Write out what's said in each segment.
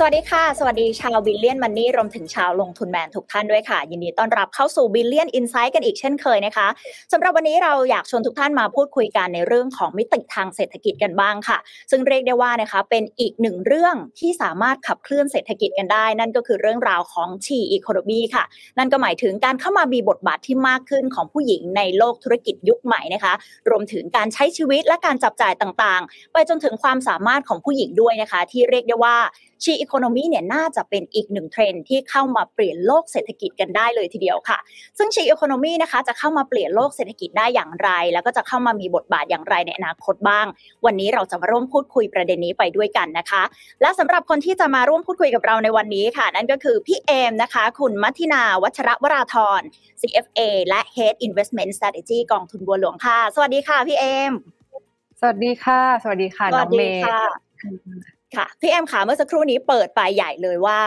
สวัสดีค่ะ สวัสดีชาว Billion Money รวมถึงชาวลงทุนแมนทุกท่านด้วยค่ะ ยินดีต้อนรับเข้าสู่ Billion Insight กันอีกเช่นเคยนะคะสำหรับวันนี้เราอยากชวนทุกท่านมาพูดคุยกันในเรื่องของมิติทางเศรษฐกิจกันบ้างค่ะ ซึ่งเรียกได้ว่านะคะเป็นอีกหนึ่งเรื่องที่สามารถขับเคลื่อนเศรษฐกิจกันได้ นั่นก็คือเรื่องราวของ She-Economy ค่ะ นั่นก็หมายถึงการเข้ามามีบทบาทที่มากขึ้นของผู้หญิงในโลกธุรกิจยุคใหม่นะคะ รวมถึงการใช้ชีวิตและการจับจ่ายต่างๆ ไปจนถึงความสามารถของผู้หญิงด้วยนะคะ ที่เรียกได้ว่า ชีอีโคโนมีเนี่ยน่าจะเป็นอีกหนึ่งเทรนด์ที่เข้ามาเปลี่ยนโลกเศรษฐกิจกันได้เลยทีเดียวค่ะ ซึ่งชีอีโคโนมีนะคะจะเข้ามาเปลี่ยนโลกเศรษฐกิจได้อย่างไร แล้วก็จะเข้ามามีบทบาทอย่างไรในอนาคตบ้าง วันนี้เราจะมาร่วมพูดคุยประเด็นนี้ไปด้วยกันนะคะ และสำหรับคนที่จะมาร่วมพูดคุยกับเราในวันนี้ค่ะ นั่นก็คือพี่เอมนะคะ คุณมัทินาวัชระวราธร CFA และ Head Investment Strategy กองทุนบัวหลวงค่ะ สวัสดีค่ะพี่เอม สวัสดีค่ะ สวัสดีค่ะน้องเมย์ ค่ะพี่เอ็มขาเมื่อสักครู่นี้เปิดไปใหญ่เลยว่า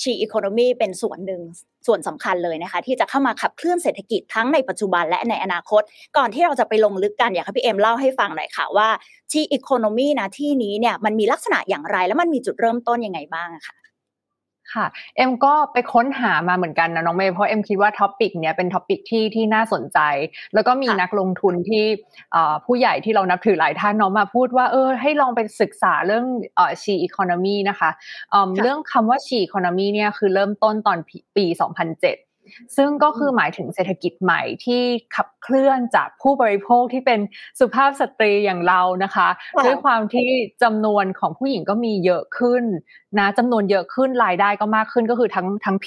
She Economy เป็นส่วนหนึ่งส่วนสำคัญเลยนะคะ ที่จะเข้ามาขับเคลื่อนเศรษฐกิจทั้งในปัจจุบันและในอนาคต ก่อนที่เราจะไปลงลึกกันอยากให้พี่เอ็มเล่าให้ฟังหน่อยค่ะว่า She Economy นะที่นี้เนี่ยมันมีลักษณะอย่างไร แล้วมันมีจุดเริ่มต้นยังไงบ้างะคะ ค่ะเอ็มก็ไปค้นหามาเหมือนกันนะน้องเมย์เพราะเอ็มคิดว่า topic เนี้ยเป็น topic ที่ที่น่าสนใจ แล้วก็มีนักลงทุนที่ผู้ใหญ่ที่เรานับถือหลายท่านน้องมาพูดว่าเออให้ลองไปศึกษาเรื่องชีอีโคโนมีนะคะเรื่องคำว่าชีอีโคโนมีเนี่ยคือเริ่มต้นตอนปี 2007 ซึ่งก็คือหมายถึงเศรษฐกิจใหม่ที่ขับเคลื่อนจากผู้บริโภคที่เป็นสุภาพสตรีอย่างเรานะคะ ด้วยความที่จำนวนของผู้หญิงก็มีเยอะขึ้นนะจำนวนเยอะขึ้นรายได้ก็มากขึ้นก็คือทั้งทั้ง P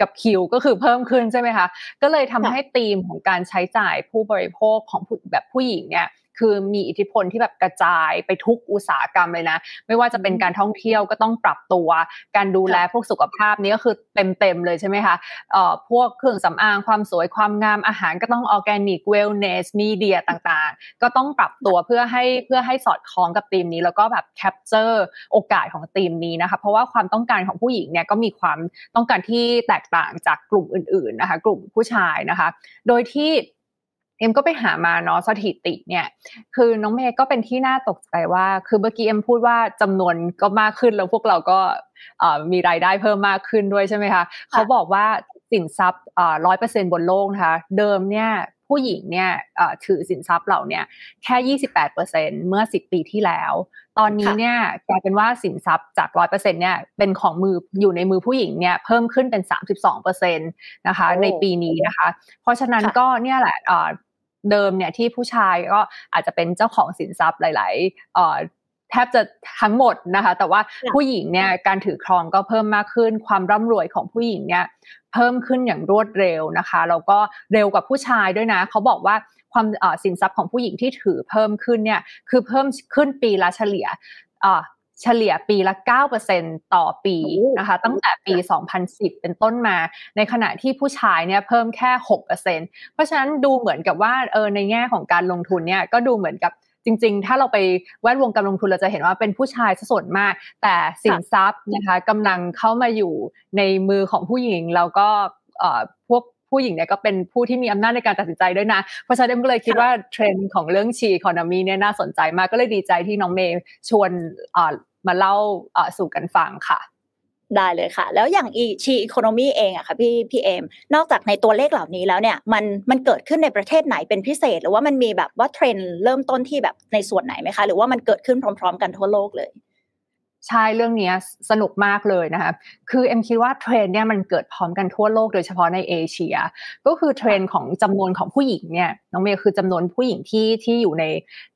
กับ Q ก็คือเพิ่มขึ้นใช่ไหมคะก็เลยทำให้ธีมของการใช้จ่ายผู้บริโภคของแบบผู้หญิงเนี่ย คือมีอิทธิพลที่แบบกระจายไปทุกอุตสาหกรรมเลยนะ ไม่ว่าจะเป็นการท่องเที่ยวก็ต้องปรับตัว การดูแลพวกสุขภาพนี้ก็คือเต็มๆเลยใช่ไหมคะเอ่อพวกเครื่องสำอางความสวยความงามอาหารก็ต้องออร์แกนิก wellness media ต่างๆ ก็ต้องปรับตัวเพื่อให้เพื่อให้สอดคล้องกับธีมนี้ แล้วก็แบบ captureโอกาสของธีมนี้นะคะ เพราะว่าความต้องการของผู้หญิงเนี่ยก็มีความต้องการที่แตกต่างจากกลุ่มอื่นๆนะคะ กลุ่มผู้ชายนะคะ โดยที่ เอ็มก็ไปหามาเนาะสถิติเนี่ยคือน้องเมย์ก็เป็นที่น่าตกใจว่า คือเมื่อกี้เอ็มพูดว่าจำนวนก็มากขึ้นแล้วพวกเราก็มีรายได้เพิ่มมากขึ้นด้วยใช่ไหมคะเขาบอกว่าสินทรัพย์ร้อยเปอร์เซ็นบนโลกนะคะเดิมเนี่ยผู้หญิงเนี่ยถือสินทรัพย์เหล่านี้แค่ยี่สิบแปดเปอร์เซ็นเมื่อสิบปีที่แล้ว ตอนนี้เนี่ยกลายเป็นว่าสินทรัพย์จากร้อยเปอร์เซ็นเนี่ยเป็นของมืออยู่ในมือผู้หญิงเนี่ยเพิ่มขึ้นเป็นสามสิบสองเปอร์เซ็นตนะคะในปีนี้นะคะ เพราะฉะนั้นก็เนี่ยแหละ เดิมเนี่ยที่ผู้ชายก็อาจจะเป็นเจ้าของสินทรัพย์หลายๆแทบจะทั้งหมดนะคะ แต่ว่าผู้หญิงเนี่ยการถือครองก็เพิ่มมากขึ้น ความร่ำรวยของผู้หญิงเนี่ยเพิ่มขึ้นอย่างรวดเร็วนะคะแล้วก็เร็วกว่าผู้ชายด้วยนะเขาบอกว่าความสินทรัพย์ของผู้หญิงที่ถือเพิ่มขึ้นเนี่ยคือเพิ่มขึ้นปีละเฉลี่ย เฉลี่ยปีละ 9%ต่อปีนะคะ ตั้งแต่ปี 2010 เป็นต้นมา ในขณะที่ผู้ชายเนี่ยเพิ่มแค่ 6%เพราะฉะนั้นดูเหมือนกับว่าเออในแง่ของการลงทุนเนี่ยก็ดูเหมือนกับจริง ๆ ถ้าเราไปแวดวงการลงทุนเราจะเห็นว่าเป็นผู้ชายส่วนมาก แต่สินทรัพย์นะคะกำลังเข้ามาอยู่ในมือของผู้หญิงแล้วก็พวก ผู้หญิงเนี่ยก็เป็นผู้ที่มีอำนาจในการตัดสินใจด้วยนะ เพราะฉะนั้นก็เลยคิดว่าเทรนด์ของเรื่องชีคอนมีเนี่ยน่าสนใจมากก็เลยดีใจที่น้องเมย์ชวนมาเล่าสู่กันฟังค่ะได้เลยค่ะ แล้วอย่างอีชีอีโคโนมีเองอะค่ะพี่พี่เอมนอกจากในตัวเลขเหล่านี้แล้วเนี่ยมันมันเกิดขึ้นในประเทศไหนเป็นพิเศษ หรือว่ามันมีแบบว่าเทรนด์เริ่มต้นที่แบบในส่วนไหนไหมคะ หรือว่ามันเกิดขึ้นพร้อม ๆ กันทั่วโลกเลย ใช่เรื่องนี้สนุกมากเลยนะคะคือเอ็มคิดว่าเทรนด์เนี่ยมันเกิดพร้อมกันทั่วโลกโดยเฉพาะในเอเชีย ก็คือเทรนด์ของจำนวนของผู้หญิงเนี่ยน้องเมย์คือจำนวนผู้หญิงที่ที่อยู่ใน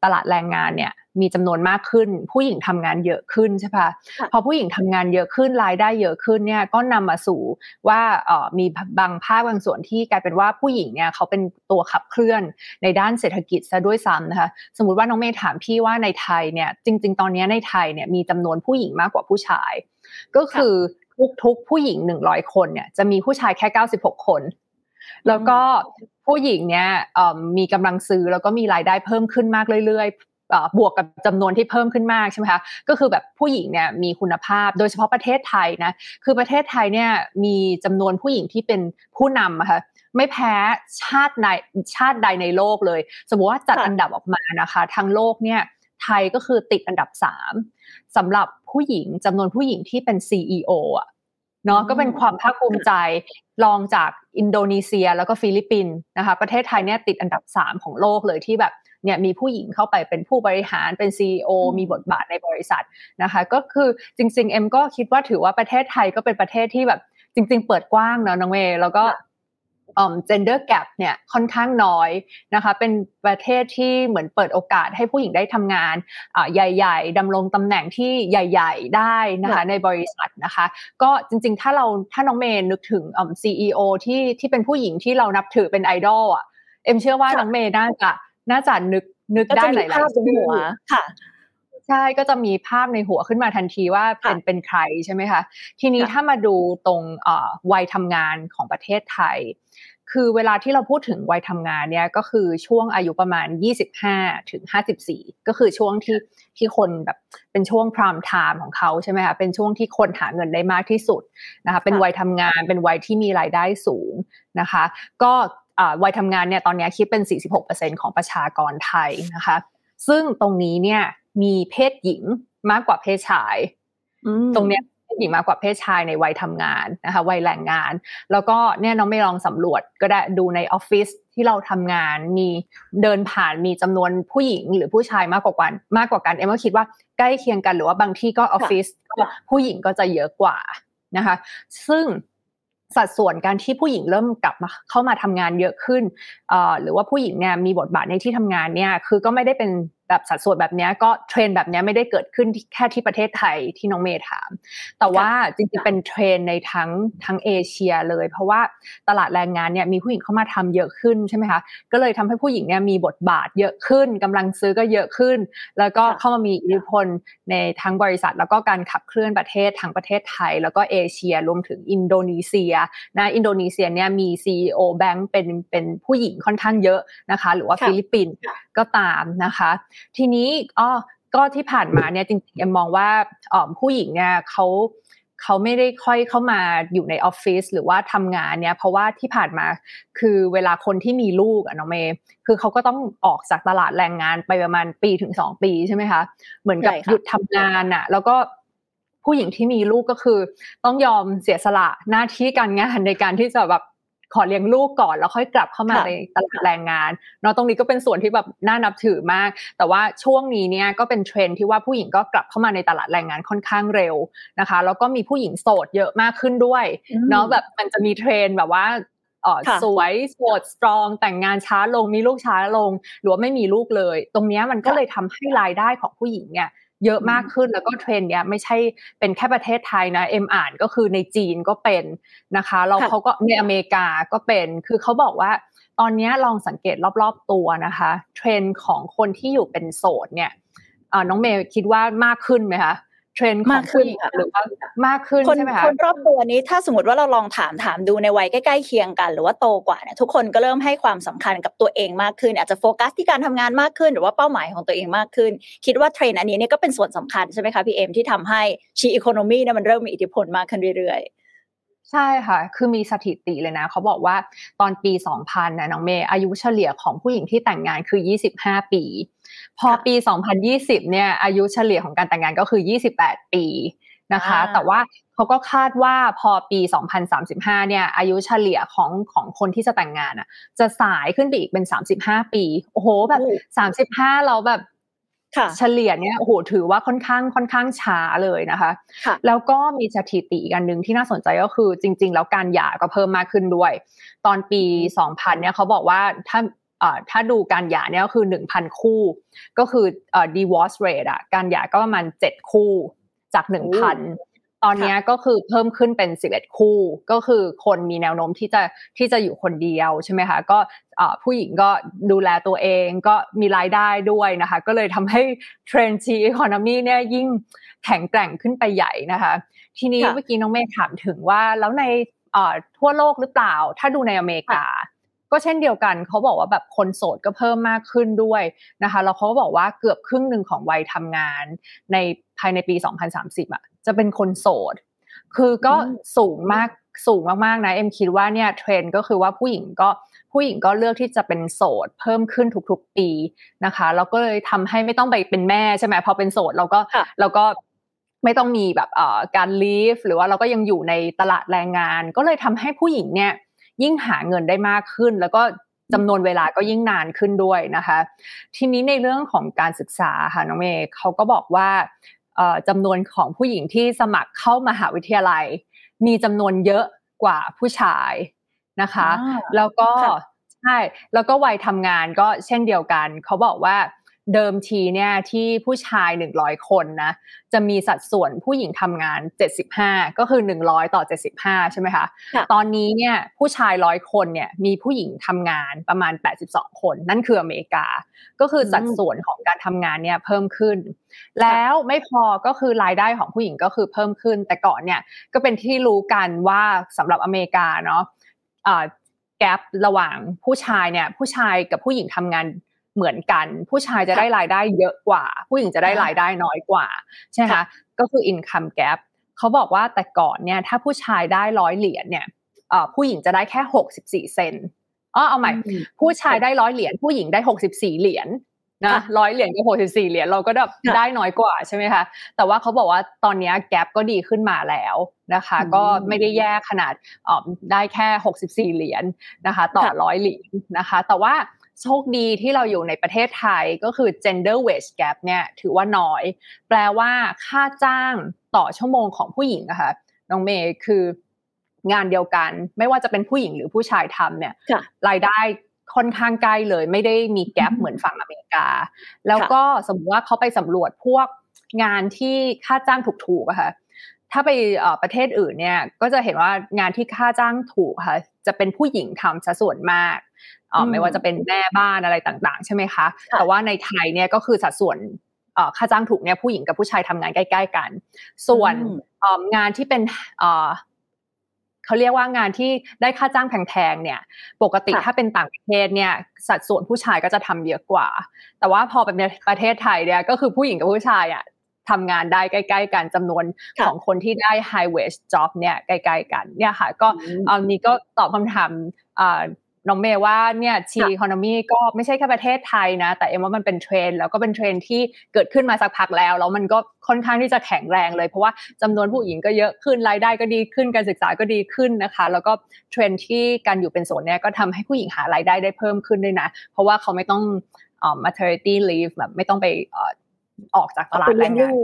ตลาดแรงงานเนี่ย มีจำนวนมากขึ้น ผู้หญิงทำงานเยอะขึ้นใช่ปะพอผู้หญิงทำงานเยอะขึ้นรายได้เยอะขึ้นเนี่ยก็นำมาสู่ว่าเอ่อมีบางภาคบางส่วนที่กลายเป็นว่าผู้หญิงเนี่ยเขาเป็นตัวขับเคลื่อนในด้านเศรษฐกิจซะด้วยซ้ำนะคะสมมติว่าน้องเมย์ถามพี่ว่าในไทยเนี่ยจริง ๆ ตอนนี้ในไทยเนี่ยมีจำนวนผู้หญิงมากกว่าผู้ชาย ก็คือทุกๆผู้หญิงหนึ่งร้อยคนเนี่ยจะมีผู้ชายแค่เก้าสิบหกคน แล้วก็ผู้หญิงเนี่ยมีกำลังซื้อแล้วก็มีรายได้เพิ่มขึ้นมากเรื่อย บวกกับจำนวนที่เพิ่มขึ้นมากใช่ไหมคะก็คือแบบผู้หญิงเนี่ยมีคุณภาพโดยเฉพาะประเทศไทยนะคือประเทศไทยเนี่ยมีจำนวนผู้หญิงที่เป็นผู้นำค่ะไม่แพ้ชาติในชาติใดในโลกเลย สมมติว่าจัดอันดับออกมานะคะทั้งโลกเนี่ยไทยก็คือติดอันดับสามสำหรับผู้หญิงจำนวนผู้หญิงที่เป็น CEO อะเนาะก็เป็นความภาคภูมิใจรองจากอินโดนีเซียแล้วก็ฟิลิปปินส์นะคะ ประเทศไทยเนี่ยติดอันดับสามของโลกเลยที่แบบ เนี่ยมีผู้หญิงเข้าไปเป็นผู้บริหารเป็น CEO มีบทบาทในบริษัทนะคะก็คือจริงๆเอ็มก็คิดว่าถือว่าประเทศไทยก็เป็นประเทศที่แบบจริง ๆ เปิดกว้างเนาะน้องเมย์แล้วก็ gender gap เนี่ยค่อนข้างน้อยนะคะเป็นประเทศที่เหมือนเปิดโอกาสให้ผู้หญิงได้ทำงานใหญ่ ๆดำรงตำแหน่งที่ใหญ่ ๆ ได้นะคะในบริษัทนะคะ ก็จริงๆ ถ้าเราถ้าน้องเมย์นึกถึง CEO ที่ที่เป็นผู้หญิงที่เรานับถือเป็นไอดอลอะเอ็มเชื่อว่าน้องเมย์น่าจะ น่าจะนึกนึกได้หลายๆชื่อค่ะใช่ก็จะมีภาพในหัวขึ้นมาทันทีว่าเป็นเป็นใครใช่ไหมคะทีนี้ถ้ามาดูตรงวัยทำงานของประเทศไทย คือเวลาที่เราพูดถึงวัยทำงานเนี่ยก็คือช่วงอายุประมาณ 25ถึง54 ก็คือช่วงที่ที่คนแบบเป็นช่วงพรามไทม์ของเขาใช่ไหมคะเป็นช่วงที่คนหาเงินได้มากที่สุดนะคะเป็นวัยทำงานเป็นวัยที่มีรายได้สูงนะคะ ก็ วัยทำงานเนี่ยตอนนี้คิดเป็น 46%ของประชากรไทยนะคะ ซึ่งตรงนี้เนี่ยมีเพศหญิงมากกว่าเพศชาย ตรงเนี้ยเพศหญิงมากกว่าเพศชายในวัยทำงานนะคะวัยแรงงาน แล้วก็เนี่ยน้องไม่ลองสำรวจก็ได้ดูในออฟฟิศที่เราทำงานมีเดินผ่านมีจำนวนผู้หญิงหรือผู้ชายมากกว่ากันมากกว่ากันเอ็มก็คิดว่าใกล้เคียงกันหรือว่าบางที่ก็ออฟฟิศผู้หญิงก็จะเยอะกว่านะคะ ซึ่ง สัดส่วนการที่ผู้หญิงเริ่มกลับมาเข้ามาทำงานเยอะขึ้นหรือว่าผู้หญิงเนี่ยมีบทบาทในที่ทำงานเนี่ยคือก็ไม่ได้เป็น แบบสัดส่วนแบบนี้ก็เทรนแบบนี้ไม่ได้เกิดขึ้นแค่ที่ประเทศไทยที่น้องเมย์ถาม แต่ว่าจริงๆเป็นเทรนในทั้งทั้งเอเชียเลย เพราะว่าตลาดแรงงานเนี่ยมีผู้หญิงเข้ามาทำเยอะขึ้นใช่ไหมคะก็เลยทำให้ผู้หญิงเนี่ยมีบทบาทเยอะขึ้นกำลังซื้อก็เยอะขึ้น แล้วก็เข้ามามีอิทธิพลในทั้งบริษัท แล้วก็การขับเคลื่อนประเทศทั้งประเทศไทย แล้วก็เอเชียรวมถึงอินโดนีเซียนะอินโดนีเซียเนี่ยมี CEO แบงก์เป็นเป็นผู้หญิงค่อนข้างเยอะนะคะ หรือว่าฟิลิปปินส์ก็ตามนะคะทีนี้อ๋อก็ที่ผ่านมาเนี่ยจริงๆเอ็มมองว่าอ๋อผู้หญิงเนี่ยเขาเขาไม่ได้ค่อยเข้ามาอยู่ในออฟฟิศหรือว่าทำงานเนี่ยเพราะว่าที่ผ่านมาคือเวลาคนที่มีลูกอะน้องเมย์คือเขาก็ต้องออกจากตลาดแรงงานไปประมาณปีถึงสองปีใช่ไหมคะเหมือนกับหยุดทำงานอะแล้วก็ผู้หญิงที่มีลูกก็คือ ต้องยอมเสียสละหน้าที่การงานในการที่จะแบบ ขอเลี้ยงลูกก่อนแล้วค่อยกลับเข้ามาในตลาดแรงงานเนาะตรงนี้ก็เป็นส่วนที่แบบน่านับถือมาก แต่ว่าช่วงนี้เนี่ยก็เป็นเทรนด์ที่ว่าผู้หญิงก็กลับเข้ามาในตลาดแรงงานค่อนข้างเร็วนะคะแล้วก็มีผู้หญิงโสดเยอะมากขึ้นด้วยเนาะแบบมันจะมีเทรนด์แบบว่าสวยโสด strong แต่งงานช้าลงมีลูกช้าลง หรือว่าไม่มีลูกเลย ตรงนี้มันก็เลยทำให้รายได้ของผู้หญิงเนี่ย เยอะมากขึ้นแล้วก็เทรนด์เนี้ยไม่ใช่เป็นแค่ประเทศไทยนะเอ็มอ่านก็คือในจีนก็เป็นนะคะแล้วเขาก็ในอเมริกาก็เป็นคือเขาบอกว่า ตอนนี้ลองสังเกตรอบๆตัวนะคะเทรนด์ของคนที่อยู่เป็นโสดเนี่ยน้องเมย์คิดว่ามากขึ้นไหมคะ เทรนด์ของผู้หญิงหรือว่ามากขึ้นใช่ไหมคะคนรอบตัวนี้ถ้าสมมติว่าเราลองถามถามดูในวัยใกล้ๆเคียงกัน หรือว่าโตกว่าเนี่ยทุกคนก็เริ่มให้ความสำคัญกับตัวเองมากขึ้น อาจจะโฟกัสที่การทำงานมากขึ้น หรือว่าเป้าหมายของตัวเองมากขึ้น คิดว่าเทรนด์อันนี้เนี่ยก็เป็นส่วนสำคัญใช่ไหมคะพี่เอ็มที่ทำให้ She Economy เนี่ยมันเริ่มมีอิทธิพลมากขึ้นเรื่อย ใช่ค่ะ คือมีสถิติเลยนะ เขาบอกว่าตอนปี 2000นะน้องเมย์อายุเฉลี่ยของผู้หญิงที่แต่งงานคือ 25 ปี พอปี 2020 เนี่ยอายุเฉลี่ยของการแต่งงานก็คือ 28 ปีนะคะ แต่ว่าเขาก็คาดว่าพอปี 2035 เนี่ย อายุเฉลี่ยของของคนที่จะแต่งงานอะ จะสายขึ้นไปอีกเป็น 35 ปี โอ้โห แบบ 35 เราแบบ เฉลี่ยเนี่ยโอ้โหถือว่าค่อนข้างค่อนข้างช้าเลยนะคะคะแล้วก็มีสถิติกันหนึ่งที่น่าสนใจก็คือจริง ๆ แล้วการหย่าก็เพิ่มมากขึ้นด้วย ตอนปี 2000 เนี่ยเขาบอกว่าถ้าถ้าดูการหย่าเนี่ยก็คือ 1,000 คู่ ก็คือ divorce rate อะการหย่าก็ประมาณ 7 คู่จาก 1,000 ตอนนี้ก็คือเพิ่มขึ้นเป็น 11 คู่ ก็คือคนมีแนวโน้มที่จะที่จะอยู่คนเดียวใช่ไหมคะก็ผู้หญิงก็ดูแลตัวเองก็มีรายได้ด้วยนะคะ ก็เลยทำให้เทรนด์ชีอีโคโนมีเนี่ยยิ่งแข็งแกร่งขึ้นไปใหญ่นะคะ ทีนี้เมื่อกี้น้องเมย์ถามถึงว่าแล้วในทั่วโลกหรือเปล่า ถ้าดูในอเมริกา ก็เช่นเดียวกันเขาบอกว่าแบบคนโสดก็เพิ่มมากขึ้นด้วยนะคะแล้วเขาก็บอกว่าเกือบครึ่งหนึ่งของวัยทำงาน ในภายในปี 2030อะจะเป็นคนโสด คือก็สูงมากสูงมากๆนะเอ็มคิดว่าเนี่ยเทรนด์ก็คือว่าผู้หญิงก็ผผู้หญิงก็เลือกที่จะเป็นโสด เพิ่มขึ้นทุกๆปีนะคะแล้วก็เลยทำให้ไม่ต้องไปเป็นแม่ใช่ไหมพอเป็นโสดเราก็เราก็ไม่ต้องมีแบบการลีฟหรือว่าเราก็ยังอยู่ในตลาดแรงงาน ก็เลยทำให้ผู้หญิงเนี่ย ยิ่งหาเงินได้มากขึ้น แล้วก็จำนวนเวลาก็ยิ่งนานขึ้นด้วยนะคะ ทีนี้ในเรื่องของการศึกษาค่ะน้องเมย์เขาก็บอกว่าจำนวนของผู้หญิงที่สมัครเข้ามหาวิทยาลัย มีจำนวนเยอะกว่าผู้ชายนะคะ แล้วก็ใช่แล้วก็วัยทำงานก็เช่นเดียวกัน เขาบอกว่า เดิมทีเนี่ยที่ผู้ชาย 100 คนนะจะมีสัดส่วนผู้หญิงทำงาน 75 ก็คือ 100 ต่อ 75 ใช่ไหมคะ ตอนนี้เนี่ยผู้ชายร้อยคนเนี่ยมีผู้หญิงทำงานประมาณ 82 คน นั่นคืออเมริกา ก็คือสัดส่วนของการทำงานเนี่ยเพิ่มขึ้น แล้วไม่พอก็คือรายได้ของผู้หญิงก็คือเพิ่มขึ้น แต่ก่อนเนี่ยก็เป็นที่รู้กันว่าสำหรับอเมริกาเนาะแกลระหว่างผู้ชายเนี่ยผู้ชายกับผู้หญิงทำงาน เหมือนกัน ผู้ชายจะได้รายได้เยอะกว่า ผู้หญิงจะได้รายได้น้อยกว่า ใช่ไหมคะก็คือ income gap เขาบอกว่าแต่ก่อนเนี่ยถ้าผู้ชายได้ร้อยเหรียญเนี่ยผู้หญิงจะได้แค่หกสิบสี่เซนอ๋อเอาใหม่ ผู้ชายได้ร้อยเหรียญผู้หญิงได้หกสิบสี่เหรียญนะร้อยเหรียญกับหกสิบสี่เหรียญเราก็ได้น้อยกว่าใช่ไหมคะแต่ว่าเขาบอกว่าตอนนี้แกลบก็ดีขึ้นมาแล้วนะคะ ก็ไม่ได้แย่ขนาดได้แค่หกสิบสี่เหรียญนะคะ ต่อร้อยเหรียญนะคะ แต่ว่า โชคดีที่เราอยู่ในประเทศไทยก็คือ gender wage gap เนี่ยถือว่าน้อย แปลว่าค่าจ้างต่อชั่วโมงของผู้หญิงอะคะ่ะน้องเมย์คืองานเดียวกัน ไม่ว่าจะเป็นผู้หญิงหรือผู้ชายทำเนี่ยรายได้ค่อนข้างใกล้เลย ไม่ได้มีแกลบเหมือนฝั่งอเมริกา แล้วก็สมมติว่าเขาไปสำรวจพวกงานที่ค่าจ้างถูกๆอะค่ะถ้าไปประเทศอื่นเนี่ยก็จะเห็นว่างานที่ค่าจ้างถูกค่ะจะเป็นผู้หญิงทำซะส่วนมาก ไม่ว่าจะเป็นแม่บ้านอะไรต่างๆ ใช่ไหมคะ แต่ว่าในไทยเนี่ยก็คือสัดส่วนค่าจ้างถูกเนี่ยผู้หญิงกับผู้ชายทำงานใกล้ ๆ กัน ส่วนงานที่เป็นเขาเรียกว่างานที่ได้ค่าจ้างแพงๆเนี่ย ปกติถ้าเป็นต่างประเทศเนี่ย สัดส่วนผู้ชายก็จะทำเยอะกว่า แต่ว่าพอเป็นประเทศไทยเนี่ยก็คือผู้หญิงกับผู้ชายอะทำงานได้ใกล้ ๆ กันจำนวนของคนที่ได้ high wage job เนี่ยใกล้ ๆ กันเนี่ยค่ะ ก็อันนี้ก็ตอบคำถาม น้องเมย์ว่าเนี่ย She Economy ก็ไม่ใช่แค่ประเทศไทยนะ แต่เอ็มว่ามันเป็นเทรนด์แล้วก็เป็นเทรนด์ที่เกิดขึ้นมาสักพักแล้ว แล้วมันก็ค่อนข้างที่จะแข็งแรงเลย เพราะว่าจำนวนผู้หญิงก็เยอะขึ้นรายได้ก็ดีขึ้นการศึกษาก็ดีขึ้นนะคะ แล้วก็เทรนที่การอยู่เป็นโสดเนี่ยก็ทำให้ผู้หญิงหารายได้ได้เพิ่มขึ้นด้วยนะ เพราะว่าเขาไม่ต้องอ่อ maternity leave แบบไม่ต้องไปออกจากตลาดแรงงาน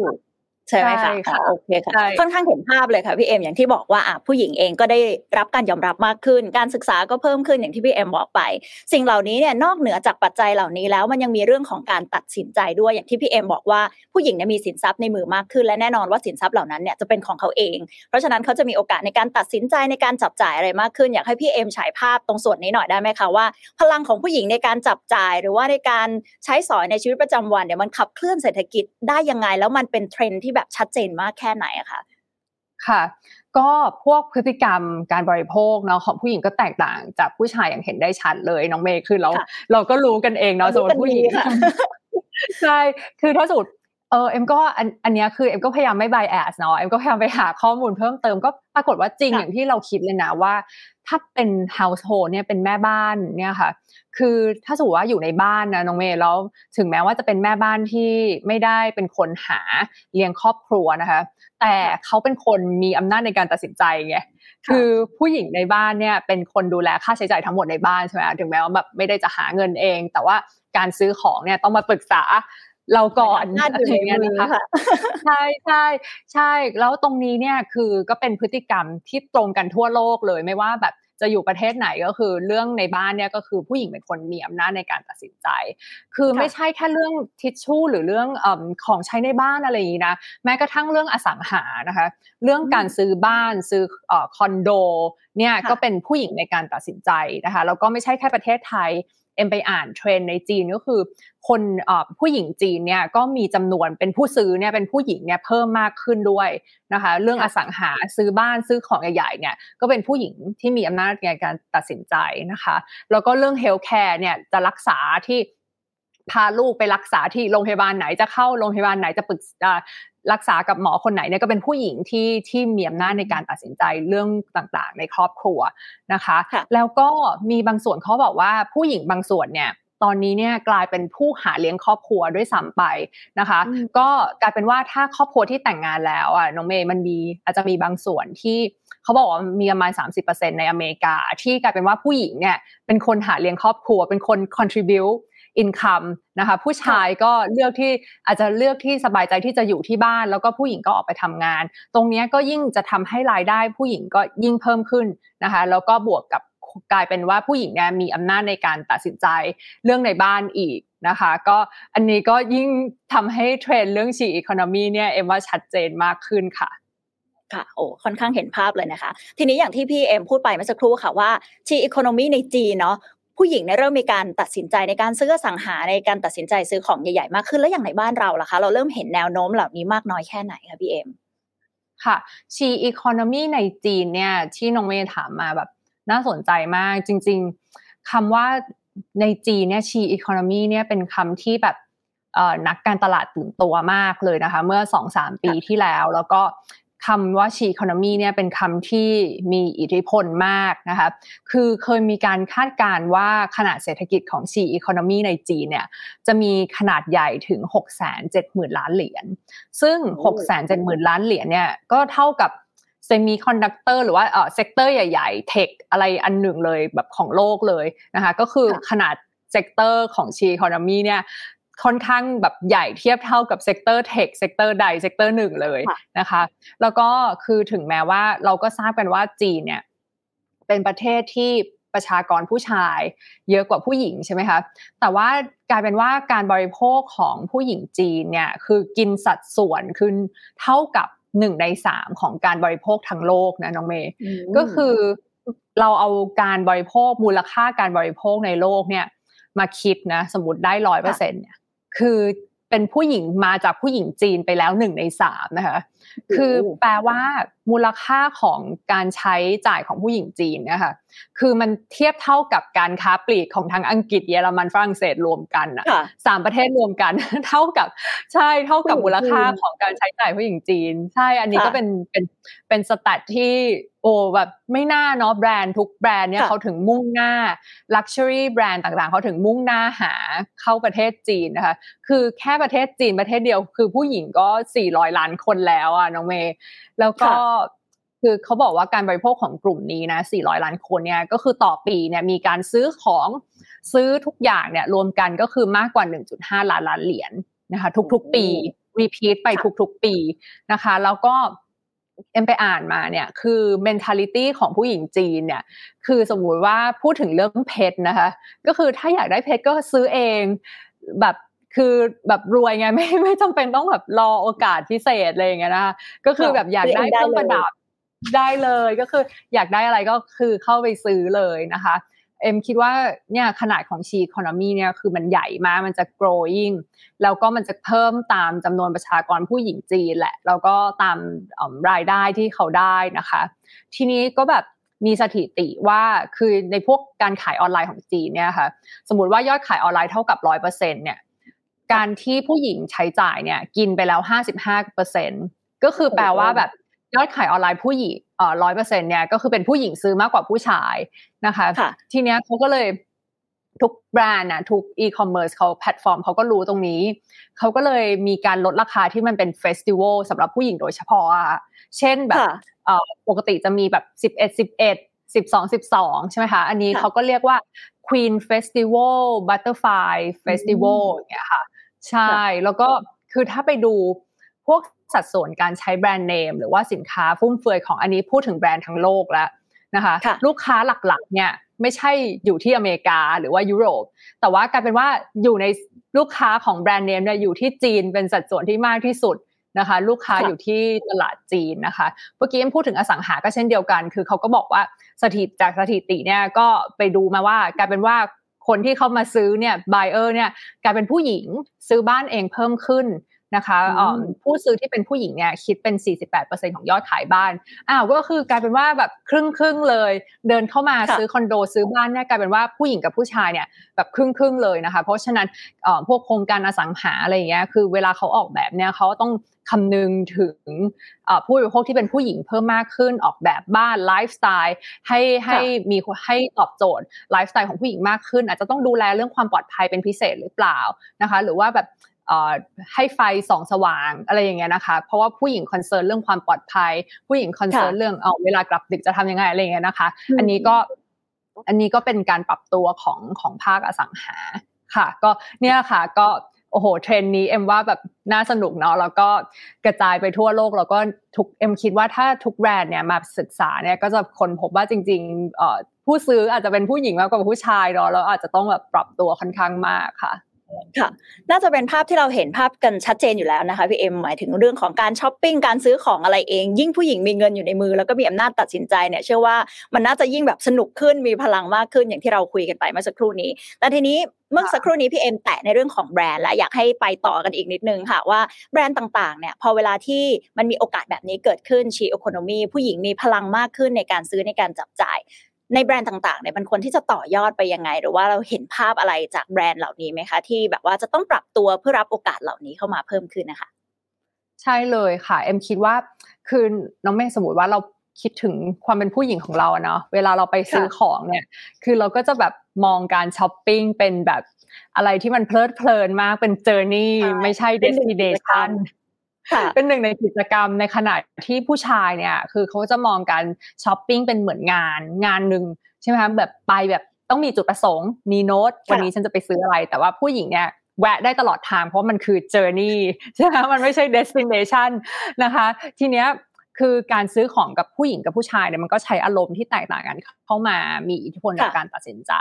ใช่ไหมคะโอเคค่ะค่อนข้างเห็นภาพเลยค่ะพี่เอ็มอย่างที่บอกว่าอะผู้หญิงเองก็ได้รับการยอมรับมากขึ้น การศึกษาก็เพิ่มขึ้นอย่างที่พี่เอ็มบอกไป สิ่งเหล่านี้เนี่ยนอกเหนือจากปัจจัยเหล่านี้แล้วมันยังมีเรื่องของการตัดสินใจด้วยอย่างที่พี่เอ็มบอกว่าผู้หญิงเนี่ยมีสินทรัพย์ในมือมากขึ้น และแน่นอนว่าสินทรัพย์เหล่านั้นเนี่ยจะเป็นของเขาเอง เพราะฉะนั้นเขาจะมีโอกาสในการตัดสินใจในการจับจ่ายอะไรมากขึ้น อยากให้พี่เอ็มฉายภาพตรงส่วนนี้หน่อยได้ไหมคะว่า พลังของผู้หญิงในการจับจ่าย หรือว่าในการใช้สอยในชีวิตประจำวันเนี่ยมันขับเคลื่อนเศรษฐกิจได้ยังไงแล้วมันเป็นเทรนด์ที่แบบชัดเจนมากแค่ไหนอะคะค่ะ ก็พวกพฤติกรรมการบริโภคเนาะของผู้หญิงก็แตกต่างจากผู้ชายอย่างเห็นได้ชัดเลยน้องเมย์คือเราเราก็รู้กันเองเนาะสมมติผู้หญิงใช่คือถ้าสุด เออเอ็มก็อันอันนี้คือเอ็มก็พยายามไม่ bias เนาะเอ็มก็พยายามไปหาข้อมูลเพิ่มเติมก็ปรากฏว่าจริงอย่างที่เราคิดเลยนะว่า ถ้าเป็น household เนี่ยเป็นแม่บ้านเนี่ยค่ะ คือถ้าสมมติว่าอยู่ในบ้านนะน้องเมย์แล้วถึงแม้ว่าจะเป็นแม่บ้านที่ไม่ได้เป็นคนหาเลี้ยงครอบครัวนะคะ แต่เขาเป็นคนมีอำนาจในการตัดสินใจไงคือผู้หญิงในบ้านเนี่ยเป็นคนดูแลค่าใช้จ่ายทั้งหมดในบ้านใช่ไหมถึงแม้ว่าแบบไม่ได้จะหาเงินเอง แต่ว่าการซื้อของเนี่ยต้องมาปรึกษา เราก่อนอะไรอย่างเงี้ยนะคะใช่ใช่ใช่แล้วตรงนี้เนี่ยคือก็เป็นพฤติกรรมที่ตรงกันทั่วโลกเลยไม่ว่าแบบจะอยู่ประเทศไหนก็คือเรื่องในบ้านเนี่ยก็คือผู้หญิงเป็นคนมีอำนาจในการตัดสินใจ คือไม่ใช่แค่เรื่องทิชชู่หรือเรื่องของใช้ในบ้านอะไรอย่างนี้นะแม้กระทั่งเรื่องอสังหานะคะ เรื่องการซื้อบ้านซื้อคอนโดเนี่ยก็เป็นผู้หญิงในการตัดสินใจนะคะแล้วก็ไม่ใช่แค่ประเทศไทย เอ็มไปอ่านเทรนในจีนก็คือ คนผู้หญิงจีนเนี่ยก็มีจำนวนเป็นผู้ซื้อเนี่ยเป็นผู้หญิงเนี่ยเพิ่มมากขึ้นด้วยนะคะ เรื่องอสังหาซื้อบ้านซื้อของใหญ่ๆเนี่ยก็เป็นผู้หญิงที่มีอำนาจในการตัดสินใจนะคะ แล้วก็เรื่องเฮลท์แคร์เนี่ยจะรักษาที่พาลูกไปรักษาที่โรงพยาบาลไหนจะเข้าโรงพยาบาลไหนจะปรึกษา รักษากับหมอคนไหนเนี่ยก็เป็นผู้หญิงที่ที่มีอำนาจในการตัดสินใจเรื่องต่างๆ ในครอบครัวนะคะ แล้วก็มีบางส่วนเขาบอกว่าผู้หญิงบางส่วนเนี่ยตอนนี้เนี่ยกลายเป็นผู้หาเลี้ยงครอบครัวด้วยซ้ำไปนะคะ ก็กลายเป็นว่าถ้าครอบครัวที่แต่งงานแล้วอะน้องเมย์มันมีอาจจะมีบางส่วนที่เขาบอกว่ามีประมาณ 30%ในอเมริกา ที่กลายเป็นว่าผู้หญิงเนี่ยเป็นคนหาเลี้ยงครอบครัว เป็นคน contribute อินคัมนะคะผู้ชายก็เลือกที่อาจจะเลือกที่สบายใจที่จะอยู่ที่บ้าน แล้วก็ผู้หญิงก็ออกไปทำงาน ตรงนี้ก็ยิ่งจะทำให้รายได้ผู้หญิงก็ยิ่งเพิ่มขึ้นนะคะแล้วก็บวกกับกลายเป็นว่าผู้หญิงเนี่ยมีอำนาจในการตัดสินใจเรื่องในบ้านอีกนะคะ ก็อันนี้ก็ยิ่งทำให้เทรนด์เรื่องชีอีโคโนมีเนี่ยเอ็มว่าชัดเจนมากขึ้นค่ะค่ะโอ้ค่อนข้างเห็นภาพเลยนะคะ ทีนี้อย่างที่พี่เอ็มพูดไปเมื่อสักครู่ค่ะว่าชีอีโคโนมีในจีนเนาะ ผู้หญิงเนี่ยเริ่มมีการตัดสินใจในการซื้อสังหาในการตัดสินใจซื้อของใหญ่ๆมากขึ้น แล้วอย่างในบ้านเราล่ะคะ เราเริ่มเห็นแนวโน้มเหล่านี้มากน้อยแค่ไหนคะพี่เอ็มค่ะชีอีโคโนมีในจีนเนี่ยที่น้องเมย์ถามมาแบบน่าสนใจมากจริง ๆคำว่าในจีนเนี่ยชีอีโคโนมีเนี่ยเป็นคำที่แบบนักการตลาดตื่นตัวมากเลยนะคะ เมื่อสองสามปีที่แล้ว แล้วก็ คำว่า She Economy เนี่ยเป็นคำที่มีอิทธิพลมากนะคะคือเคยมีการคาดการณ์ว่าขนาดเศรษฐกิจของ She Economy ในจีนเนี่ยจะมีขนาดใหญ่ถึง 6 7 0 0 0 0 ล้านเหรียญซึ่ง 6 7 0 0 0 0 ล้านเหรียญเนี่ยก็เท่ากับเซมิคอนดักเตอร์หรือว่าเออ sector ใหญ่ๆ tech อะไรอันหนึ่งเลยแบบของโลกเลยนะคะก็คือขนาด sector ของ She-conomy เนี่ย ค่อนข้างแบบใหญ่เทียบเท่ากับ sector tech sector ใด sector หนึ่งเลยนะคะ แล้วก็คือถึงแม้ว่าเราก็ทราบกันว่าจีนเนี่ยเป็นประเทศที่ประชากรผู้ชาย เยอะกว่าผู้หญิงใช่ไหมคะ แต่ว่ากลายเป็นว่าการบริโภคของผู้หญิงจีนเนี่ยคือกินสัดส่วนคือเท่ากับหนึ่งในสามของการบริโภคทั้งโลกนะน้องเมย์ก็คือเราเอาการบริโภคมูลค่าการบริโภคในโลกเนี่ยมาคิดนะสมมติได้ร้อยเปอร์เซ็นต์เนี่ย คือเป็นผู้หญิงมาจากผู้หญิงจีนไปแล้วหนึ่งในสามนะคะ คือแปลว่ามูลค่าของการใช้จ่ายของผู้หญิงจีนนะคะ คือมันเทียบเท่ากับการค้าปลีกของทั้งอังกฤษเยอรมันฝรั่งเศสรวมกันอะสามประเทศรวมกันเท่ากับใช่เท่ากับมูลค่าของการใช้จ่ายผู้หญิงจีน ใช่อันนี้ก็เป็นเป็นเป็น stat ที่โอ้แบบไม่น่าเนาะแบรนด์ทุกแบรนด์เนี่ยเขาถึงมุ่งหน้า luxury brand ต่างๆ เขาถึงมุ่งหน้าหาเข้าประเทศจีนนะคะ คือแค่ประเทศจีนประเทศเดียวคือผู้หญิงก็ 400 ล้านคนแล้วอะน้องเมย์แล้วก็ คือเขาบอกว่าการบริโภคของกลุ่มนี้นะ 400 ล้านคนเนี่ย ก็คือต่อปีเนี่ยมีการซื้อของซื้อทุกอย่างเนี่ยรวมกันก็คือมากกว่า 1.5 ล้านล้านเหรียญนะคะทุกๆ ปีรีพีทไปทุกๆ ปีนะคะ แล้วก็เอ็มไปอ่านมาเนี่ยคือ mentality ของผู้หญิงจีนเนี่ยคือสมมุติว่าพูดถึงเรื่องเพชรนะคะ ก็คือถ้าอยากได้เพชรก็ซื้อเองแบบคือแบบรวยไงไม่ไม่จำเป็นต้องแบบรอโอกาสพิเศษอะไรอย่างเงี้ยนะคะก็คือแบบอยากได้เครื่องประดับ ได้เลยก็คืออยากได้อะไรก็คือเข้าไปซื้อเลยนะคะ เอ็มคิดว่าเนี่ยขนาดของชีคอนมีเนี่ยคือมันใหญ่มากมันจะ growing แล้วก็มันจะเพิ่มตามจำนวนประชากรผู้หญิงจีนแหละ แล้วก็ตามรายได้ที่เขาได้นะคะ ทีนี้ก็แบบมีสถิติว่าคือในพวกการขายออนไลน์ของจีนเนี่ยค่ะ สมมติว่ายอดขายออนไลน์เท่ากับร้อยเปอร์เซ็นเนี่ยการที่ผู้หญิงใช้จ่ายเนี่ยกินไปแล้วห้าสิบห้าเปอร์เซ็นก็คือแปลว่าแบบ ยอดขายออนไลน์ผู้หญิงเอ่อร้อยเปอร์เซ็นเนี่ยก็คือเป็นผู้หญิงซื้อมากกว่าผู้ชายนะคะทีเนี้ยเขาก็เลยทุกแบรนด์นะทุกอีคอมเมิร์ซเขาแพลตฟอร์มเขาก็รู้ตรงนี้ เขาก็เลยมีการลดราคาที่มันเป็น festival สำหรับผู้หญิงโดยเฉพาะเช่นแบบปกติจะมีแบบสิบเอ็ดสิบเอ็ดสิบสองสิบสองใช่ไหมคะอันนี้เขาก็เรียกว่า Queen Festival Butterfly Festival อย่างเงี้ยค่ะ ใช่แล้วก็คือถ้าไปดูพวก สัดส่วนการใช้แบรนด์เนมหรือว่าสินค้าฟุ่มเฟือยของอันนี้พูดถึงแบรนด์ทั้งโลกแล้วนะคะลูกค้าหลักๆเนี่ยไม่ใช่อยู่ที่อเมริกาหรือว่ายุโรป แต่ว่ากลายเป็นว่าอยู่ในลูกค้าของแบรนด์เนมเนี่ยอยู่ที่จีนเป็นสัดส่วนที่มากที่สุดนะคะ ลูกค้าอยู่ที่ตลาดจีนนะคะเมื่อกี้พูดถึงอสังหาก็เช่นเดียวกัน คือเขาก็บอกว่าสถิติจากสถิติเนี่ยก็ไปดูมาว่ากลายเป็นว่าคนที่เขามาซื้อเนี่ยไบเออร์เนี่ยกลายเป็นผู้หญิงซื้อบ้านเองเพิ่มขึ้น นะคะผู้ซื้อที่เป็นผู้หญิงเนี่ยคิดเป็น 48%ของยอดขายบ้านอ้าวก็คือกลายเป็นว่าแบบครึ่งครึ่งเลย เดินเข้ามาซื้อคอนโดซื้อบ้านเนี่ยกลายเป็นว่าผู้หญิงกับผู้ชายเนี่ยแบบครึ่งครึ่งเลยนะคะ เพราะฉะนั้นพวกโครงการอสังหาอะไรอย่างเงี้ยคือเวลาเขาออกแบบเนี่ยเขาต้องคำนึงถึงผู้บริโภคที่เป็นผู้หญิงเพิ่มมากขึ้นออกแบบบ้านไลฟ์สไตล์ให้ให้มีให้ตอบโจทย์ไลฟ์สไตล์ของผู้หญิงมากขึ้น อาจจะต้องดูแลเรื่องความปลอดภัยเป็นพิเศษหรือเปล่านะคะ หรือว่าแบบ ให้ไฟส่องสว่างอะไรอย่างเงี้ยนะคะ เพราะว่าผู้หญิง concern เรื่องความปลอดภัย ผู้หญิง concern เรื่องเอาเวลากลับดึกจะทำยังไงอะไรอย่างเงี้ยนะคะ อันนี้ก็อันนี้ก็เป็นการปรับตัวของของภาคอสังหาค่ะ ก็เนี่ยค่ะก็โอ้โหเทรนด์นี้เอ็มว่าแบบน่าสนุกเนาะแล้วก็กระจายไปทั่วโลกแล้วก็ทุกเอ็มคิดว่าถ้าทุกแบรนด์เนี่ยมาศึกษาเนี่ยก็จะค้นพบว่าจริงๆผู้ซื้ออาจจะเป็นผู้หญิงมากกว่าผู้ชายเนาะแล้วอาจจะต้องแบบปรับตัวค่อนข้างมากค่ะ ค่ะ น่าจะเป็นภาพที่เราเห็นภาพกันชัดเจนอยู่แล้วนะคะพี่เอ็มหมายถึงเรื่องของการช้อปปิ้งการซื้อของอะไรเอง ยิ่งผู้หญิงมีเงินอยู่ในมือ แล้วก็มีอำนาจตัดสินใจเนี่ยเชื่อว่ามันน่าจะยิ่งแบบสนุกขึ้นมีพลังมากขึ้นอย่างที่เราคุยกันไปเมื่อสักครู่นี้ แต่ทีนี้เมื่อสักครู่นี้พี่เอ็มแตะในเรื่องของแบรนด์และอยากให้ไปต่อกันอีกนิดนึงค่ะว่าแบรนด์ต่างๆเนี่ยพอเวลาที่มันมีโอกาสแบบนี้เกิดขึ้นชีโอโคโนมีผู้หญิงมีพลังมากขึ้นในการซื้อในการจับจ่าย ในแบรนด์ต่างๆเนี่ยมันควรที่จะต่อยอดไปยังไง หรือว่าเราเห็นภาพอะไรจากแบรนด์เหล่านี้ไหมคะ ที่แบบว่าจะต้องปรับตัวเพื่อรับโอกาสเหล่านี้เข้ามาเพิ่มขึ้นนะคะ ใช่เลยค่ะเอ็มคิดว่าคือน้องเมย์สมมติว่าเราคิดถึงความเป็นผู้หญิงของเราเนาะเวลาเราไปซื้อของเนี่ย คือเราก็จะแบบมองการช้อปปิ้งเป็นแบบอะไรที่มันเพลิดเพลินมากเป็น journey ไม่ใช่ destination เป็นหนึ่งในกิจกรรมในขณะที่ผู้ชายเนี่ย คือเขาจะมองการช้อปปิ้งเป็นเหมือนงานงานหนึ่งใช่ไหมคะแบบไปแบบต้องมีจุดประสงค์ มีโน้ตวันนี้ฉันจะไปซื้ออะไร แต่ว่าผู้หญิงเนี่ยแวะได้ตลอดทางเพราะมันคือ journey ใช่ไหมมันไม่ใช่ destination นะคะ ทีเนี้ยคือการซื้อของกับผู้หญิงกับผู้ชายเนี่ยมันก็ใช้อารมณ์ที่แตกต่างกันเข้ามามีอิทธิพลในการตัดสินใจ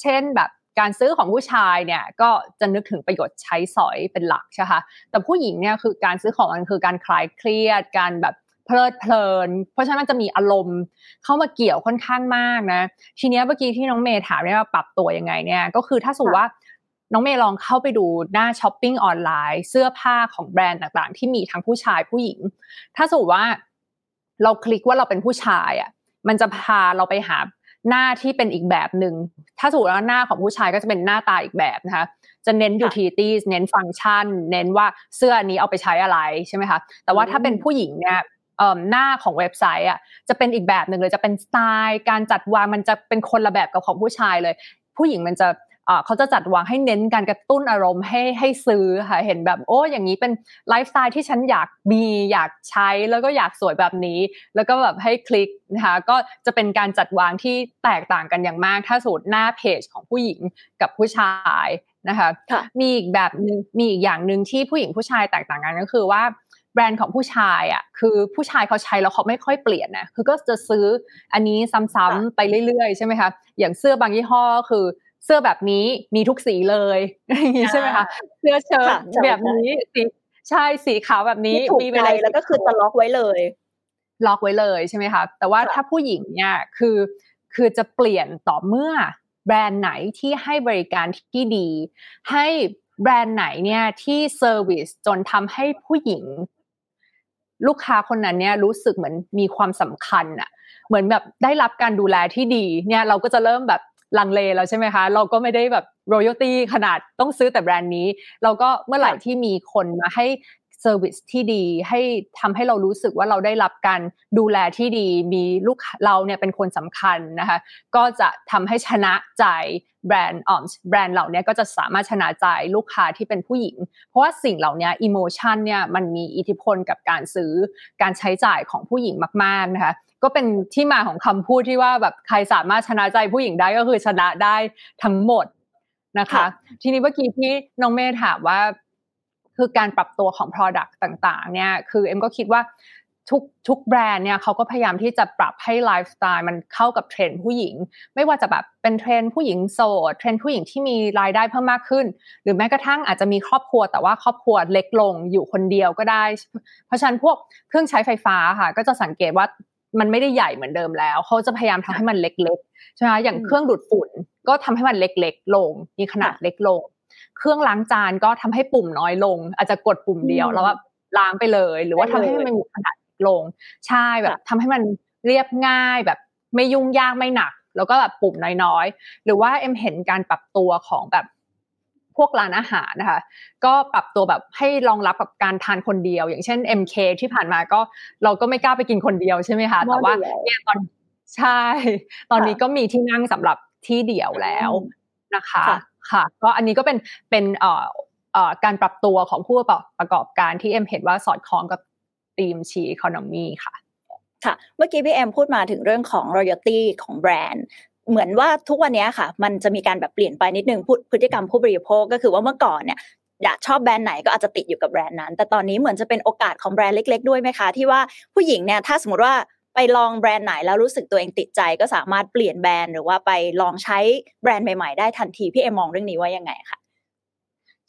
เช่นแบบ การซื้อของผู้ชายเนี่ยก็จะนึกถึงประโยชน์ใช้สอยเป็นหลักใช่ไหมแต่ผู้หญิงเนี่ยคือการซื้อของมันคือการคลายเครียด การแบบเพลิดเพลิน เพราะฉะนั้นมันจะมีอารมณ์เข้ามาเกี่ยวค่อนข้างมากนะ ทีนี้เมื่อกี้ที่น้องเมย์ถามว่าปรับตัวยังไงเนี่ยก็คือถ้าสมมติว่าน้องเมย์ลองเข้าไปดูหน้าช้อปปิ้งออนไลน์ เสื้อผ้าของแบรนด์ต่างๆ ที่มีทั้งผู้ชายผู้หญิง ถ้าสมมติว่าเราคลิกว่าเราเป็นผู้ชายอะมันจะพาเราไปหา หน้าที่เป็นอีกแบบหนึ่ง ถ้าสมมติว่าหน้าของผู้ชายก็จะเป็นหน้าตาอีกแบบนะคะ จะเน้น utilities เน้นฟังก์ชัน เน้นว่าเสื้อนี้เอาไปใช้อะไรใช่ไหมคะ แต่ว่าถ้าเป็นผู้หญิงเนี่ยหน้าของเว็บไซต์อะจะเป็นอีกแบบหนึ่งเลยจะเป็นสไตล์ การจัดวางมันจะเป็นคนละแบบกับของผู้ชายเลย ผู้หญิงมันจะ เขาจะจัดวางให้เน้นการกระตุ้นอารมณ์ให้ให้ซื้อค่ะเห็นแบบโอ้อย่างนี้เป็นไลฟ์สไตล์ที่ฉันอยากมีอยากใช้แล้วก็อยากสวยแบบนี้ แล้วก็แบบให้คลิกนะคะก็จะเป็นการจัดวางที่แตกต่างกันอย่างมาก ถ้าสูตรหน้าเพจของผู้หญิงกับผู้ชายนะคะมีอีกแบบนึงมีอีกอย่างหนึ่งที่ผู้หญิงผู้ชายแตกต่างกันก็คือว่าแบรนด์ของผู้ชายอะคือผู้ชายเขาใช้แล้วเขาไม่ค่อยเปลี่ยนนะคือก็จะซื้ออันนี้ซ้ำๆไปเรื่อยๆใช่ไหมคะอย่างเสื้อบางยี่ห้อคือ เสื้อแบบนี้มีทุกสีเลยอย่างนี้ใช่ไหมคะเสื้อเชิ้ตแบบนี้สีใช่สีขาวแบบนี้มีไปเลยแล้วก็คือจะล็อกไว้เลย ล็อกไว้เลยใช่ไหมคะแต่ว่าถ้าผู้หญิงเนี่ยคือคือจะเปลี่ยนต่อเมื่อแบรนด์ไหนที่ให้บริการที่ดี ให้แบรนด์ไหนเนี่ยที่เซอร์วิสจนทำให้ผู้หญิง ลูกค้าคนนั้นเนี่ยรู้สึกเหมือนมีความสำคัญอะเหมือนแบบได้รับการดูแลที่ดีเนี่ยเราก็จะเริ่มแบบ ลังเลแล้วใช่ไหมคะ เราก็ไม่ได้แบบรอยัลตี้ขนาดต้องซื้อแต่แบรนด์นี้ เราก็เมื่อไหร่ที่มีคนมาให้service ที่ดีให้ทำให้เรารู้สึกว่าเราได้รับการดูแลที่ดี รู้สึกเราเนี่ยเป็นคนสำคัญนะคะก็จะทำให้ชนะใจแบรนด์ออมแบรนด์เหล่านี้ก็จะสามารถชนะใจลูกค้าที่เป็นผู้หญิง เพราะว่าสิ่งเหล่านี้ emotion เนี่ยมันมีอิทธิพลกับการซื้อการใช้จ่ายของผู้หญิงมากๆนะคะ ก็เป็นที่มาของคำพูดที่ว่าแบบใครสามารถชนะใจผู้หญิงได้ก็คือชนะได้ทั้งหมดนะคะ ทีนี้เมื่อกี้ที่น้องเมย์ถามว่า คือการปรับตัวของ Product ต่าง ๆ เนี่ย คือเอ็มก็คิดว่าทุกทุกแบรนด์เนี่ยเขาก็พยายามที่จะปรับให้ไลฟ์สไตล์มันเข้ากับเทรนด์ผู้หญิง ไม่ว่าจะแบบเป็นเทรนด์ผู้หญิงโสดเทรนด์ผู้หญิงที่มีรายได้เพิ่มมากขึ้น หรือแม้กระทั่งอาจจะมีครอบครัวแต่ว่าครอบครัวเล็กลงอยู่คนเดียวก็ได้ เพราะฉะนั้นพวกเครื่องใช้ไฟฟ้าค่ะ ก็จะสังเกตว่า มันไม่ได้ใหญ่เหมือนเดิมแล้วเขาจะพยายามทำให้มันเล็กๆใช่ไหมอย่างเครื่องดูดฝุ่นก็ทำให้มันเล็กๆลงมีขนาดเล็กลง เครื่องล้างจานก็ทำให้ปุ่มน้อยลง อาจจะกดปุ่มเดียวแล้วว่าล้างไปเลย หรือว่าทำให้มันมีขนาดลงใช่แบบทำให้มันเรียบง่ายแบบไม่ยุ่งยากไม่หนัก แล้วก็แบบปุ่มน้อยๆ หรือว่าเอ็มเห็นการปรับตัวของแบบ พวกร้านอาหารนะคะ ก็ปรับตัวแบบให้รองรับกับการทานคนเดียว อย่างเช่น MK ที่ผ่านมาก็เราก็ไม่กล้าไปกินคนเดียวใช่ไหมคะแต่ว่าเนี่ยตอนใช่ ตอนนี้ก็มีที่นั่งสำหรับที่เดี่ยวแล้วนะคะค่ะ ก็อันนี้ก็เป็นเป็นเอ่อการปรับตัวของผู้ประกอบการที่เอ็มเห็นว่าสอดคล้องกับธีม She Economy ค่ะค่ะ เมื่อกี้พี่เอ็มพูดมาถึงเรื่องของ loyalty ของแบรนด์ เหมือนว่าทุกวันนี้ค่ะ มันจะมีการแบบเปลี่ยนไปนิดนึงพฤติกรรมผู้บริโภคก็คือว่าเมื่อก่อนเนี่ยอยากชอบแบรนด์ไหนก็อาจจะติดอยู่กับแบรนด์นั้น แต่ตอนนี้เหมือนจะเป็นโอกาสของแบรนด์เล็ก ๆ ด้วยไหมคะ ที่ว่าผู้หญิงเนี่ยถ้าสมมติว่าไปลองแบรนด์ไหนแล้วรู้สึกตัวเองติดใจก็สามารถเปลี่ยนแบรนด์หรือว่าไปลองใช้แบรนด์ใหม่ ๆ ได้ทันทีพี่เอ็มมองเรื่องนี้ว่ายังไงคะ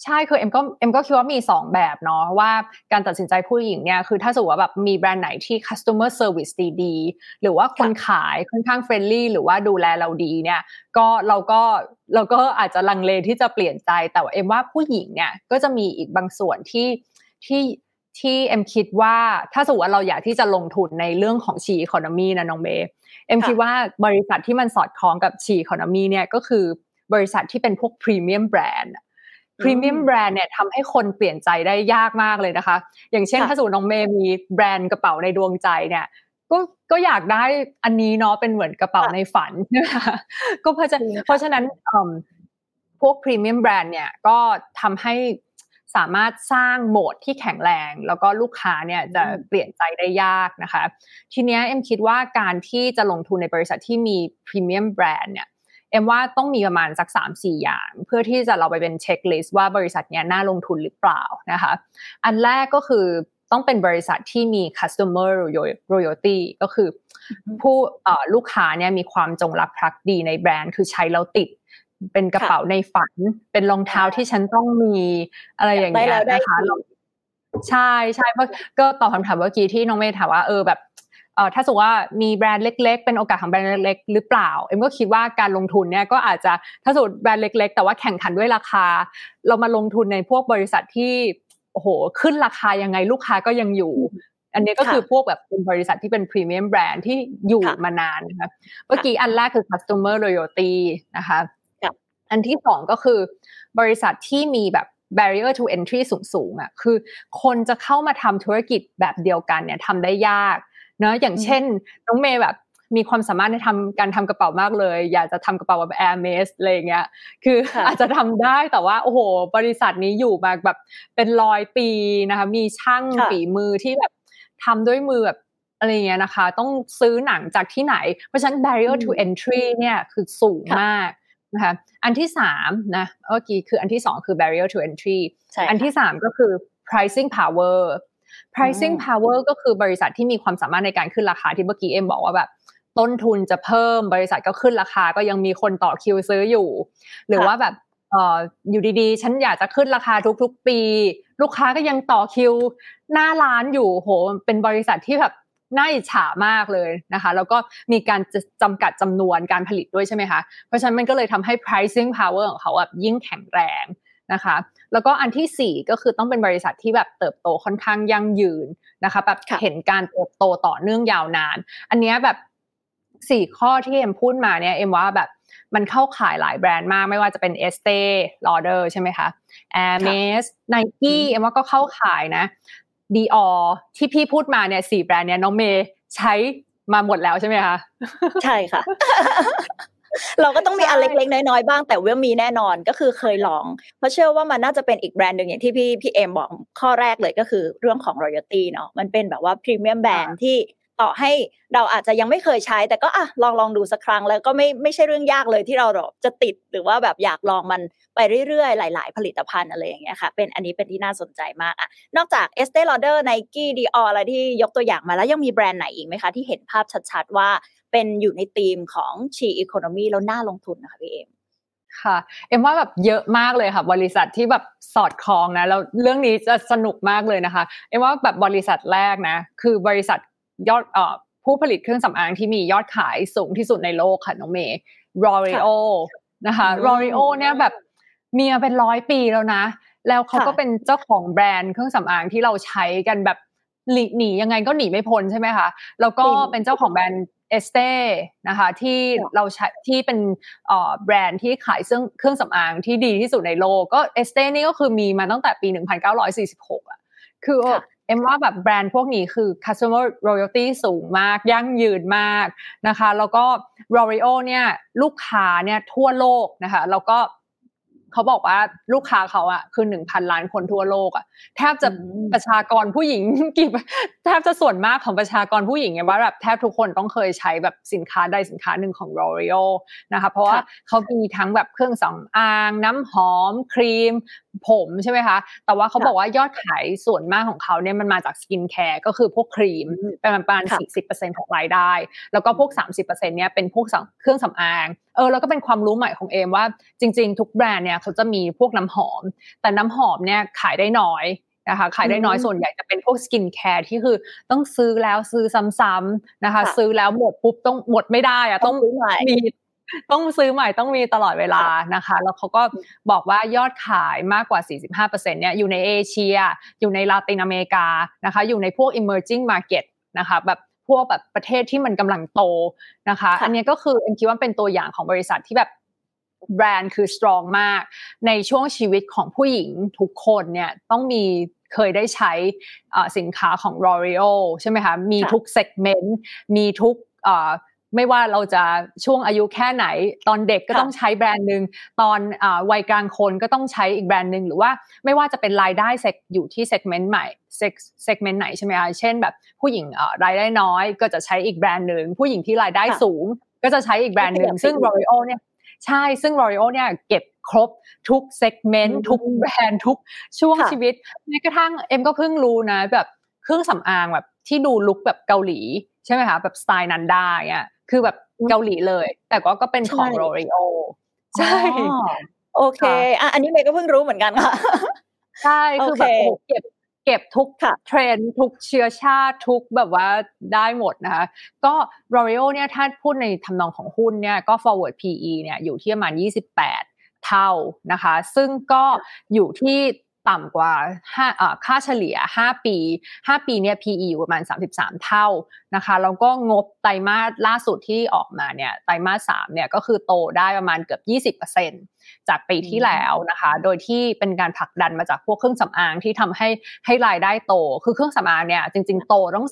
ใช่คือเอ็มก็เอ็มก็คิดว่ามี 2 แบบเนาะว่าการตัดสินใจผู้หญิงเนี่ยคือถ้าสมมติว่าแบบมีแบรนด์ไหนที่ customer service ดีๆหรือว่าคนขายค่อนข้าง friendly หรือว่าดูแลเราดีเนี่ยก็เราก็เราก็อาจจะลังเลที่จะเปลี่ยนใจแต่ว่าเอ็มว่าผู้หญิงเนี่ยก็จะมีอีกบางส่วนที่ที่ที่เอ็มคิดว่าถ้าสมมติว่าเราอยากที่จะลงทุนในเรื่องของ She Economy นะน้องเมย์เอ็มคิดว่าบริษัทที่มันสอดคล้องกับ She Economy เนี่ยก็คือบริษัทที่เป็นพวก premium brand premium brand เนี่ยทำให้คนเปลี่ยนใจได้ยากมากเลยนะคะ อย่างเช่นถ้าสมมติน้องเมย์มีแบรนด์กระเป๋าในดวงใจเนี่ยก็ก็อยากได้อันนี้เนาะเป็นเหมือนกระเป๋าในฝันนะคะก็เพราะฉะเพราะฉะนั้นพวกพรีเมียมแบรนด์เนี่ยก็ทำให้สามารถสร้าง moat ที่แข็งแรง แล้วก็ลูกค้าเนี่ยจะเปลี่ยนใจได้ยากนะคะ ทีนี้เอ็มคิดว่าการที่จะลงทุนในบริษัทที่มีพรีเมียมแบรนด์เนี่ย เอ็มว่าต้องมีประมาณสัก 3-4 อย่าง เพื่อที่จะเราไปเป็น checklist ว่าบริษัทเนี้ยน่าลงทุนหรือเปล่านะคะ อันแรกก็คือต้องเป็นบริษัทที่มี customer loyalty ก็คือ ผู้ลูกค้าเนี่ยมีความจงรักภักดีในแบรนด์ คือใช้แล้วติด เป็นกระเป๋าในฝัน เป็นรองเท้าที่ฉันต้องมีอะไรอย่างเงี้ยนะคะใช่ใช่เพราะก็ตอบคำถามเมื่อกี้ที่น้องเมย์ถามว่าเออแบบ เอ่อถ้าสมมติว่ามีแบรนด์เล็ก ๆ เป็นโอกาสของแบรนด์เล็ก ๆ หรือเปล่าเอ็มก็คิดว่าการลงทุนเนี่ยก็อาจจะถ้าสมมติแบรนด์เล็ก ๆ แต่ว่าแข่งขันด้วยราคา เรามาลงทุนในพวกบริษัทที่โอ้โหขึ้นราคายังไงลูกค้าก็ยังอยู่ อันนี้ก็คือพวกแบบเป็นบริษัทที่เป็นพรีเมียมแบรนด์ที่อยู่มานานนะคะเมื่อกี้อันแรกคือ customer loyalty นะคะอันที่สองก็คือบริษัทที่มีแบบ barrier to entry สูงๆอะคือคนจะเข้ามาทำธุรกิจแบบเดียวกันเนี่ยทำได้ยาก เนาะอย่างเช่น น้องเมย์แบบมีความสามารถในทำการทำกระเป๋ามากเลย อยากจะทำกระเป๋าแบบแอร์เมสอะไรเงี้ย คืออาจจะทำได้แต่ว่าโอ้โห บริษัทนี้อยู่มาแบบเป็นร้อยปีนะคะ มีช่างฝีมือที่แบบทำด้วยมือแบบอะไรเงี้ยนะคะ ต้องซื้อหนังจากที่ไหน เพราะฉะนั้น barrier to entry เนี่ยคือสูงมากนะคะอันที่สามนะเมื่อกี้คืออันที่สองคือ barrier to entry อันที่สามก็คือ pricing power pricing power ก็คือบริษัทที่มีความสามารถในการขึ้นราคาที่เมื่อกี้เอ็มบอกว่าแบบต้นทุนจะเพิ่มบริษัทก็ขึ้นราคาก็ยังมีคนต่อคิวซื้ออยู่ หรือว่าแบบเอออยู่ดีๆ ฉันอยากจะขึ้นราคาทุกๆ ปี ลูกค้าก็ยังต่อคิว หน้าร้านอยู่โหเป็นบริษัทที่แบบน่าอิจฉามากเลยนะคะ แล้วก็มีการจำกัดจำนวนการผลิตด้วยใช่ไหมคะ เพราะฉะนั้นมันก็เลยทำให้ pricing power ของเขาแบบยิ่งแข็งแรง นะคะ แล้วก็อันที่สี่ก็คือต้องเป็นบริษัทที่แบบเติบโตค่อนข้างยั่งยืนนะคะแบบเห็นการเติบโตต่อเนื่องยาวนาน อันนี้แบบสี่ข้อที่เอ็มพูดมาเนี่ยเอ็มว่าแบบมันเข้าข่ายหลายแบรนด์มากไม่ว่าจะเป็น e s t e Lauder ใช่ไหมคะ Hermes Nike เอ็มว่าก็เข้าข่ายนะ Dior ที่พี่พูดมาเนี่ยสี่แบรนด์เนี่ยน้องเมย์ใช้มาหมดแล้วใช่ไหมคะ ใช่ค่ะ เราก็ต้องมีอันเล็กๆน้อยๆบ้าง แต่เวลมีแน่นอนก็คือเคยลอง เพราะเชื่อว่ามันน่าจะเป็นอีกแบรนด์หนึ่งอย่างที่พี่พี่เอ็มบอกข้อแรกเลยก็คือเรื่องของ loyalty เนาะมันเป็นแบบว่าพรีเมียมแบรนด์ที่ต่อให้เราอาจจะยังไม่เคยใช้ แต่ก็อะลองลองดูสักครั้งแล้วก็ไม่ไม่ใช่เรื่องยากเลยที่เราจะติดหรือว่าแบบอยากลองมันไปเรื่อยๆ หลาย ๆ ผลิตภัณฑ์อะไรอย่างเงี้ยค่ะ เป็นอันนี้เป็นที่น่าสนใจมากอะนอกจาก Estee Lauder Nike Dior อะไรที่ยกตัวอย่างมาแล้วยังมีแบรนด์ไหนอีกไหมคะ ที่เห็นภาพชัดๆว่า เป็นอยู่ในธีมของชีอีโคโนมีแล้วน่าลงทุนนะคะพี่เอ็มค่ะ เอ็มว่าแบบเยอะมากเลยค่ะ บริษัทที่แบบสอดคล้องนะแล้วเรื่องนี้จะสนุกมากเลยนะคะ เอ็มว่าแบบบริษัทแรกนะ คือบริษัทยอดเอ่อผู้ผลิตเครื่องสำอางที่มียอดขายสูงที่สุดในโลกค่ะน้องเมย์ L'Oreal นะคะ L'Oreal เนี่ยแบบมีมาเป็นร้อยปีแล้วนะ แล้วเขาก็เป็นเจ้าของแบรนด์เครื่องสำอางที่เราใช้กันแบบ หนียังไงก็หนีไม่พ้นใช่ไหมคะแล้วก็เป็นเจ้าของแบรนด์ Estee นะคะที่เราใช้ที่เป็นแบรนด์ที่ขายเครื่องเครื่องสำอางที่ดีที่สุดในโลกก็ Estee นี่ก็คือมีมาตั้งแต่ปี 1946อะคือเอ็มว่าแบบแบรนด์พวกนี้คือ customer loyalty สูงมากยั่งยืนมากนะคะ แล้วก็ L'Oreal เนี่ยลูกค้าเนี่ยทั่วโลกนะคะ แล้วก็ เขาบอกว่าลูกค้าเขาอะคือหนึ่งพันล้านคนทั่วโลกอะแทบจะประชากรผู้หญิงกี่แทบจะส่วนมากของประชากรผู้หญิงเนี่ยว่าแบบแทบทุกคนต้องเคยใช้แบบสินค้าใดสินค้าหนึ่งของ L'Oreal นะคะเพราะว่าเขามีทั้งแบบเครื่องสำอาง น้ำหอมครีม ผมใช่ไหมคะ แต่ว่าเขาบอกว่ายอดขายส่วนมากของเขาเนี่ยมันมาจากสกินแคร์ก็คือพวกครีมเป็นประมาณสี่สิบเปอร์เซ็นต์ของรายได้ แล้วก็พวกสามสิบเปอร์เซ็นต์เนี่ยเป็นพวกเครื่องสำอางเออแล้วก็เป็นความรู้ใหม่ของเอ็มว่าจริง ๆ ทุกแบรนด์เนี่ยเขาจะมีพวกน้ำหอม แต่น้ำหอมเนี่ยขายได้น้อยนะคะขายได้น้อยส่วนใหญ่จะเป็นพวกสกินแคร์ที่คือต้องซื้อแล้วซื้อซ้ำๆนะคะ ซื้อแล้วหมดปุ๊บต้องหมดไม่ได้อะต้องมี ต้องซื้อใหม่ต้องมีตลอดเวลานะคะ แล้วเขาก็บอกว่ายอดขายมากกว่า 45%เนี่ยอยู่ในเอเชีย อยู่ในลาตินอเมริกานะคะ อยู่ในพวก emerging market นะคะแบบพวกแบบประเทศที่มันกำลังโตนะคะ อันนี้ก็คือเอ็มคิดว่าเป็นตัวอย่างของบริษัทที่แบบแบรนด์คือ strong มาก ในช่วงชีวิตของผู้หญิงทุกคนเนี่ยต้องมีเคยได้ใช้สินค้าของ L'Oreal ใช่ไหมคะ มีทุกเซกเมนต์ มีทุก ไม่ว่าเราจะช่วงอายุแค่ไหน ตอนเด็กก็ต้องใช้แบรนด์หนึ่งตอนวัยกลางคนก็ต้องใช้อีกแบรนด์หนึ่งหรือว่าไม่ว่าจะเป็นรายได้ seg อยู่ที่ segment ไหน seg segment ไหนใช่ไหมคะเช่นแบบผู้หญิงรายได้น้อยก็จะใช้อีกแบรนด์หนึ่งผู้หญิงที่รายได้สูง ก็จะใช้อีกแบรนด์หนึ่งซึ่ง L'Oreal เนี่ยใช่ซึ่ง L'Oreal เนี่ยเก็บครบทุก segment ทุกแบรนด์ทุกช่วงชีวิตแม้กระทั่งเอ็มก็เพิ่งรู้นะแบบเครื่องสำอางแบบที่ดูลุคแบบเกาหลีใช่ไหมคะแบบสไตล์นันดาเนี่ย คือแบบเกาหลีเลย แต่ก็ก็เป็นของโรริโอใช่โอเคอะอันนี้เมย์ก็เพิ่งรู้เหมือนกันค่ะใช่คือแบบเก็บเก็บทุกเทรนทุกเชื้อชาติทุกแบบว่าได้หมดนะคะ ก็ L'Oreal เนี่ยถ้าพูดในทำนองของหุ้นเนี่ยก็ forward PE เนี่ยอยู่ที่ประมาณ 28 เท่านะคะ ซึ่งก็อยู่ที่ ต่ำกว่าค่าเฉลี่ย 5 ปี 5 ปีเนี่ย PE อยู่ประมาณ 33 เท่านะคะแล้วก็งบไตรมาสล่าสุดที่ออกมาเนี่ยไตรมาส3เนี่ยก็คือโตได้ประมาณเกือบ 20%จากปีที่แล้วนะคะ โดยที่เป็นการผลักดันมาจากพวกเครื่องสำอางที่ทำให้ให้รายได้โต คือเครื่องสำอางเนี่ยจริงๆ โตต้อง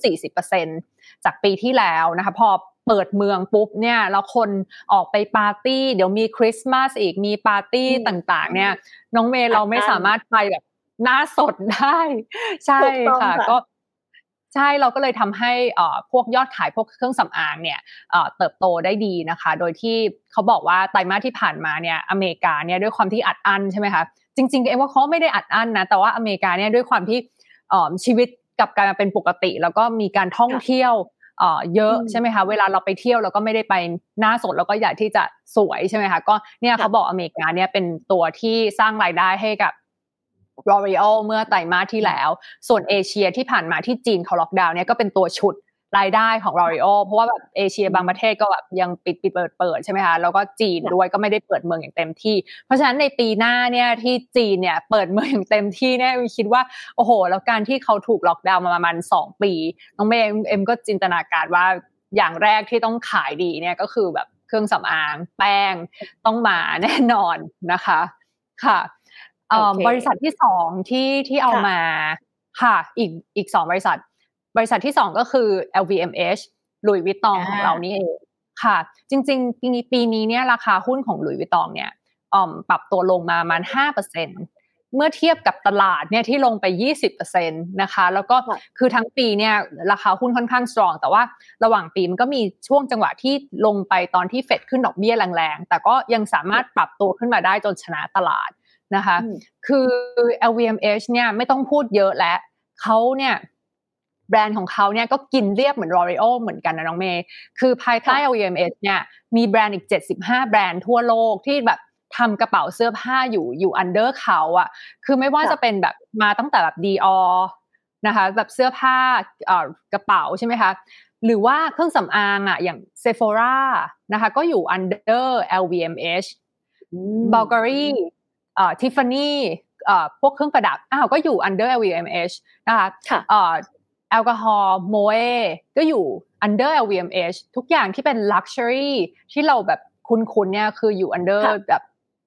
40%จากปีที่แล้วนะคะพอ เปิดเมืองปุ๊บเนี่ยแล้วคนออกไปปาร์ตี้ เดี๋ยวมีคริสต์มาสอีกมีปาร์ตี้ต่างๆ เนี่ย น้องเมย์เราไม่สามารถไปแบบหน้าสดได้ ใช่ค่ะ ก็ใช่เราก็เลยทำให้พวกยอดขายพวกเครื่องสำอางเนี่ยเติบโตได้ดีนะคะ โดยที่เขาบอกว่าไตรมาสที่ผ่านมาเนี่ยอเมริกาเนี่ยด้วยความที่อัดอั้นใช่ไหมคะจริงๆเอ็มว่าเขาไม่ได้อัดอั้นนะแต่ว่าอเมริกาเนี่ยด้วยความที่ชีวิตกับการเป็นปกติ แล้วก็มีการท่องเที่ยว เยอะใช่ไหมคะเวลาเราไปเที่ยวเราก็ไม่ได้ไปหน้าสดแล้วก็อยากที่จะสวยใช่ไหมคะก็เนี่ยเขาบอกอเมริกาเนี่ยเป็นตัวที่สร้างรายได้ให้กับ L'Oreal เมื่อไตรมาสที่แล้ว ส่วนเอเชียที่ผ่านมาที่จีนเขาล็อกดาวน์เนี่ยก็เป็นตัวชุด รายได้ของ L'Oreal เพราะว่าแบบเอเชียบางประเทศก็แบบยังปิดปิดเปิดเปิดใช่ไหมคะแล้วก็จีนด้วยก็ไม่ได้เปิดเมืองอย่างเต็มที่ เพราะฉะนั้นในปีหน้าเนี่ยที่จีนเนี่ยเปิดเมืองอย่างเต็มที่เนี่ยคิดว่าโอ้โห แล้วการที่เขาถูกล็อกดาวน์มาประมาณสองปีน้องเมย์เอ็มก็จินตนาการว่าอย่างแรกที่ต้องขายดีเนี่ยก็คือแบบเครื่องสำอางแป้งต้องมาแน่นอนนะคะค่ะบริษัทที่สองที่ที่เอามาค่ะ อีกอีกสองบริษัท บริษัทที่สองก็คือ LVMH ลุยวิตตองของเรานี่เองค่ะ จริงๆ ปีนี้ปีนี้เนี่ยราคาหุ้นของลุยวิตตองเนี่ยปรับตัวลงมาประมาณห้าเปอร์เซ็นเมื่อเทียบกับตลาดเนี่ยที่ลงไป 20%นะคะ แล้วก็คือทั้งปีเนี่ยราคาหุ้นค่อนข้างสตรอง แต่ว่าระหว่างปีมันก็มีช่วงจังหวะที่ลงไปตอนที่เฟดขึ้นดอกเบี้ยแรงๆ แต่ก็ยังสามารถปรับตัวขึ้นมาได้จนชนะตลาดนะคะ คือ LVMH เนี่ยไม่ต้องพูดเยอะแล้วเขาเนี่ย แบรนด์ของเขาเนี่ยก็กินเรียบเหมือน L'Oreal เหมือนกันนะน้องเมย์คือภายใต้ LVMH เนี่ยมีแบรนด์อีก 75 แบรนด์ทั่วโลกที่แบบทำกระเป๋าเสื้อผ้าอยู่อยู่อันเดอร์เขาอะคือไม่ว่าจะเป็นแบบมาตั้งแต่แบบ Dior นะคะแบบเสื้อผ้ากระเป๋าใช่ไหมคะหรือว่าเครื่องสำอางอะอย่าง Sephora นะคะก็อยู่ under LVMH Bulgari ทิฟฟานี่พวกเครื่องประดับอ้าวก็อยู่ under LVMH นะคะ แอลกอฮอล์โมเอก็อยู่ under LVMH ทุกอย่างที่เป็น luxury ที่เราแบบคุ้นๆเนี่ยคืออยู่ under แบบ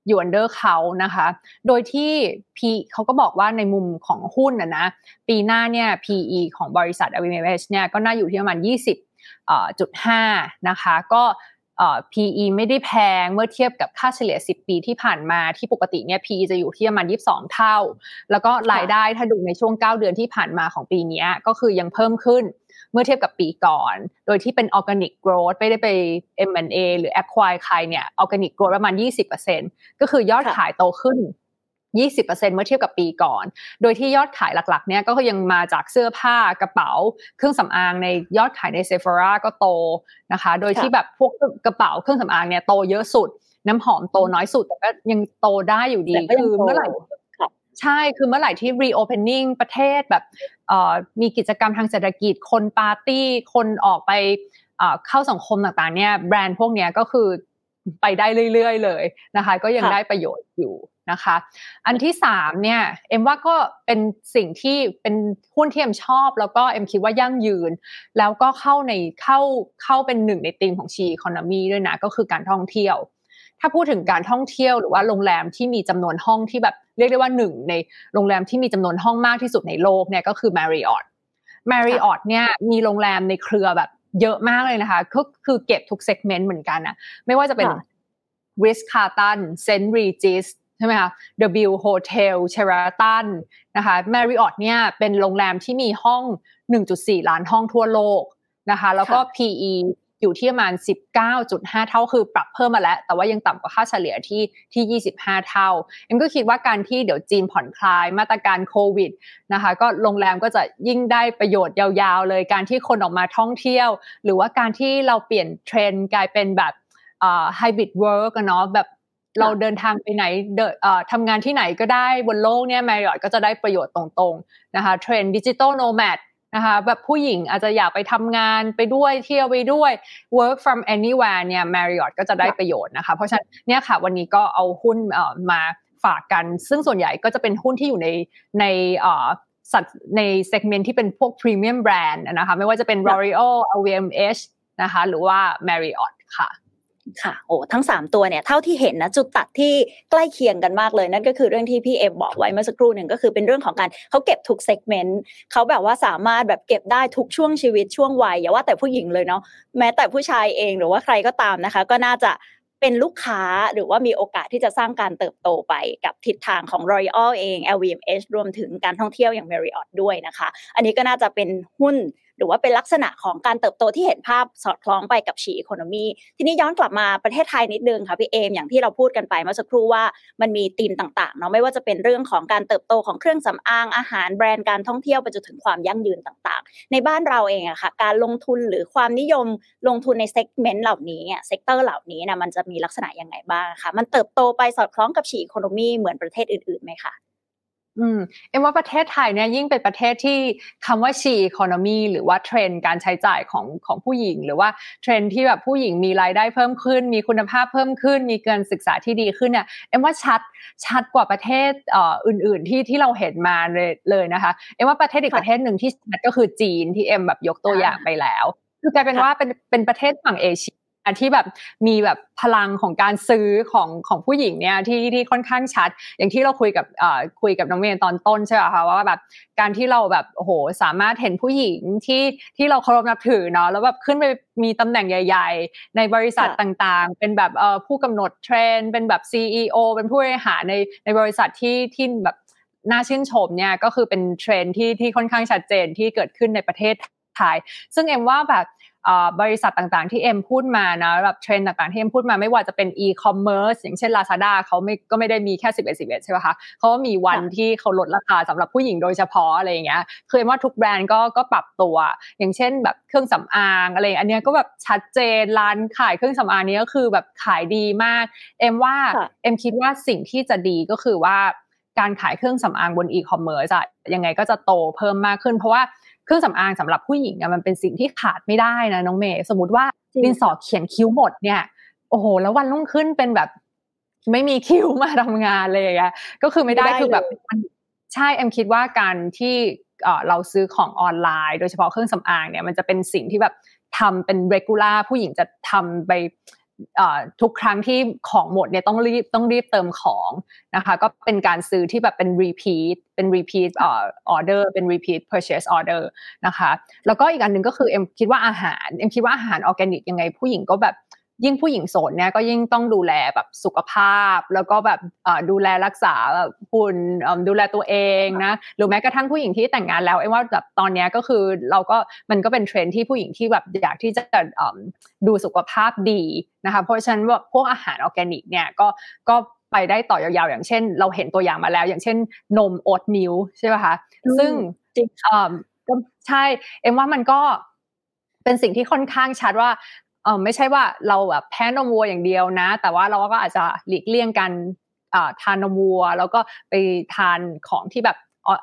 อยู่ under เขานะคะ โดยที่ P เขาก็บอกว่าในมุมของหุ้นนะนะ ปีหน้าเนี่ย PE ของบริษัท LVMH เนี่ยก็น่าอยู่ที่ประมาณ 20จุด5นะคะ ก็ PE ไม่ได้แพงเมื่อเทียบกับค่าเฉลี่ย 10 ปีที่ผ่านมาที่ปกติเนี่ย PE จะอยู่ที่ประมาณ 22 เท่า แล้วก็รายได้ถ้าดูในช่วง 9 เดือนที่ผ่านมาของปีนี้ก็คือยังเพิ่มขึ้นเมื่อเทียบกับปีก่อน โดยที่เป็น organic growth ไม่ได้ไป M&A หรือ acquire ใครเนี่ย organic growth ประมาณ 20%ก็คือยอดขายโตขึ้น 20%เมื่อเทียบกับปีก่อน โดยที่ยอดขายหลักๆเนี่ยก็ยังมาจากเสื้อผ้ากระเป๋า เครื่องสำอางในยอดขายในเซฟ h ราก็โตนะคะ โดยที่แบบพวกกระเป๋าเครื่องสำอางเนี่ยโตเยอะสุด น้ำหอมโตน้อยสุด แต่ก็ยังโตได้อยู่ดีคือเมื่อไหร่ใช่คือเมื่อไหร่ที่ reopening ประเทศแบบมีกิจกรรมทางเศรษฐกิจคนปาร์ตี้ คนออกไปเข้าสังคมต่างๆเนี่ยแบรนด์พวกนี้ก็คือไปได้เรื่อยๆเลยนะคะ ก็ยังได้ประโยชน์อยู่ นะคะ อันที่สามเนี่ยเอ็มว่าก็เป็นสิ่งที่เป็นหุ้นที่เอ็มชอบ แล้วก็เอ็มคิดว่ายั่งยืน แล้วก็เข้าในเข้าเข้าเป็นหนึ่งในธีมของชีคอนมีด้วยนะก็คือการท่องเที่ยว ถ้าพูดถึงการท่องเที่ยวหรือว่าโรงแรมที่มีจำนวนห้องที่แบบเรียกได้ว่าหนึ่งในโรงแรมที่มีจำนวนห้องมากที่สุดในโลกเนี่ยก็คือ Marriott Marriott เนี่ยมีโรงแรมในเครือแบบเยอะมากเลยนะคะ ก็คือเก็บทุกเซกเมนต์เหมือนกันนะไม่ว่าจะเป็น Ritz Carlton St Regis ใช่ไหมคะ W Hotel Sheraton นะคะ Marriott เนี่ยเป็นโรงแรมที่มีห้อง 1.4 ล้านห้องทั่วโลกนะคะ แล้วก็ PE อยู่ที่ประมาณ 19.5 เท่าคือปรับเพิ่มมาแล้ว แต่ว่ายังต่ำกว่าค่าเฉลี่ยที่ที่ 25 เท่าเอ็มก็คิดว่าการที่เดี๋ยวจีนผ่อนคลายมาตรการโควิดนะคะ ก็โรงแรมก็จะยิ่งได้ประโยชน์ยาวๆเลย การที่คนออกมาท่องเที่ยว หรือว่าการที่เราเปลี่ยนเทรนด์กลายเป็นแบบ hybrid work เนาะแบบ เราเดินทางไปไหนเดทำงานที่ไหนก็ได้บนโลกเนี่ย Marriott ก็จะได้ประโยชน์ตรงๆนะคะเทรนด์ digital nomad นะคะแบบผู้หญิงอาจจะอยากไปทำงานไปด้วยเที่ยวไปด้วย work from anywhere เนี่ย Marriott ก็จะได้ประโยชน์นะคะ เพราะฉะนั้นเนี่ยค่ะวันนี้ก็เอาหุ้นมาฝากกัน ซึ่งส่วนใหญ่ก็จะเป็นหุ้นที่อยู่ในในสัตใน segment ที่เป็นพวกพรีเมียมแบรนด์นะคะไม่ว่าจะเป็น L'Oreal LVMH นะคะหรือว่า Marriott ค่ะ ค่ะโอ้ทั้ง 3 ตัวเนี่ยเท่าที่เห็นนะจุดตัดที่ใกล้เคียงกันมากเลย นั่นก็คือเรื่องที่พี่เอ็มบอกไว้เมื่อสักครู่หนึ่งก็คือเป็นเรื่องของการเขาเก็บทุก segmentเขาแบบว่าสามารถแบบเก็บได้ทุกช่วงชีวิตช่วงวัยอย่าว่าแต่ผู้หญิงเลยเนาะแม้แต่ผู้ชายเองหรือว่าใครก็ตามนะคะ ก็น่าจะเป็นลูกค้าหรือว่ามีโอกาสที่จะสร้างการเติบโตไปกับทิศทางของ Royal เอง LVMH รวมถึงการท่องเที่ยวอย่าง Marriott ด้วยนะคะ อันนี้ก็น่าจะเป็นหุ้น หรือว่าเป็นลักษณะของการเติบโตที่เห็นภาพสอดคล้องไปกับชีอีโคโนมีทีนี้ย้อนกลับมาประเทศไทยนิดนึงค่ะพี่เอมอย่างที่เราพูดกันไปเมื่อสักครู่ว่ามันมีธีมต่างๆเนาะไม่ว่าจะเป็นเรื่องของการเติบโตของเครื่องสำอางอาหารแบรนด์การท่องเที่ยวไปจนถึงความยั่งยืนต่างๆ ในบ้านเราเองอะค่ะการลงทุนหรือความนิยมลงทุนใน segment เหล่านี้ sector เหล่านี้นะมันจะมีลักษณะยังไงบ้างคะมันเติบโตไปสอดคล้องกับ She-Economy เหมือนประเทศอื่นๆไหมคะ อืมเอ็มว่าประเทศไทยเนี่ยยิ่งเป็นประเทศที่คำว่า She-Economy หรือว่าเทรนด์การใช้จ่ายของของผู้หญิง หรือว่าเทรนด์ที่แบบผู้หญิงมีรายได้เพิ่มขึ้น มีคุณภาพเพิ่มขึ้น มีการศึกษาที่ดีขึ้นเนี่ยเอ็มว่าชัดชัดกว่าประเทศเอ่ออื่น ๆ ที่ที่เราเห็นมาเลยเลยนะคะเอ็มว่าประเทศอีกประเทศหนึ่งที่ชัดก็คือจีนที่เอ็มแบบยกตัวอย่างไปแล้ว คือกลายเป็นว่าเป็นเป็นประเทศฝั่งเอเชีย ที่แบบมีแบบพลังของการซื้อของของผู้หญิงเนี่ยที่ที่ค่อนข้างชัด อย่างที่เราคุยกับเอ่อคุยกับน้องเมย์ตอนต้นใช่ไหมคะว่าแบบการที่เราแบบโอ้โหสามารถเห็นผู้หญิงที่ที่เราเคารพนับถือเนาะแล้วแบบขึ้นไปมีตำแหน่งใหญ่ ๆ ในบริษัทต่างๆ เป็นแบบเอ่อผู้กำหนดเทรนด์เป็นแบบ CEO เป็นผู้บริหารในในบริษัทที่ที่แบบน่าชื่นชมเนี่ยก็คือเป็นเทรนด์ที่ที่ค่อนข้างชัดเจนที่เกิดขึ้นในประเทศไทย ซึ่งเอ็มว่าแบบ บริษัทต่างๆที่เอ็มพูดมานะแบบเทรนด์ต่างๆที่เอ็มพูดมาไม่ว่าจะเป็นอีคอมเมิร์ซอย่างเช่น Lazada เขาไม่ก็ไม่ได้มีแค่ 11 11 ใช่ไหมคะเขาก็มีวันที่เขาลดราคาสำหรับผู้หญิงโดยเฉพาะอะไรอย่างเงี้ยคือเอ็มว่าทุกแบรนด์ก็ก็ปรับตัว อย่างเช่นแบบเครื่องสำอางอะไรอันนี้ก็แบบชัดเจนร้านขายเครื่องสำอางนี้ก็คือแบบขายดีมากเอ็มว่าเอ็มคิดว่าสิ่งที่จะดีก็คือว่าการขายเครื่องสำอางบนอีคอมเมิร์ซอะยังไงก็จะโตเพิ่มมากขึ้นเพราะว่า เครื่องสำอางสำหรับผู้หญิงอะมันเป็นสิ่งที่ขาดไม่ได้นะน้องเมย์สมมติว่าดินสอเขียนคิ้วหมดเนี่ยโอ้โห แล้ววันรุ่งขึ้นเป็นแบบ ไม่มีคิวมาทำงานเลยอะก็คือไม่ได้คือแบบใช่เอ็มคิดว่าการที่เราซื้อของออนไลน์ โดยเฉพาะเครื่องสำอางเนี่ยมันจะเป็นสิ่งที่แบบทำเป็น regular ผู้หญิงจะทำไป ทุกครั้งที่ของหมดเนี่ยต้องรีบต้องรีบเติมของนะคะก็เป็นการซื้อที่แบบเป็น repeat เป็น repeat order เป็น repeat purchase order นะคะแล้วก็อีกอันหนึ่งก็คือเอ็มคิดว่าอาหารเอ็มคิดว่าอาหารออร์แกนิกยังไงผู้หญิงก็แบบ ยิ่งผู้หญิงโสดเนี่ยก็ยิ่งต้องดูแลแบบสุขภาพ แล้วก็แบบดูแลรักษาแบบหุ่นดูแลตัวเองนะหรือแม้กระทั่งผู้หญิงที่แต่งงานแล้วเอ็มว่าแบบตอนนี้ก็คือเราก็มันก็เป็นเทรนด์ที่ผู้หญิงที่แบบอยากที่จะดูสุขภาพดีนะคะเพราะฉะนั้นว่าพวกอาหารออร์แกนิกเนี่ยก็ก็ไปได้ต่อยาวๆ อย่างเช่น เราเห็นตัวอย่างมาแล้ว อย่างเช่น นม oat milk ใช่ไหมคะซึ่งจริงก็ใช่เอ็มว่ามันก็เป็นสิ่งที่ค่อนข้างชัดว่าเออไม่ใช่ว่าเราแบบแพ้นมวัวอย่างเดียวนะ แต่ว่าเราก็อาจจะหลีกเลี่ยงกันทานนมวัว แล้วก็ไปทานของที่แบบ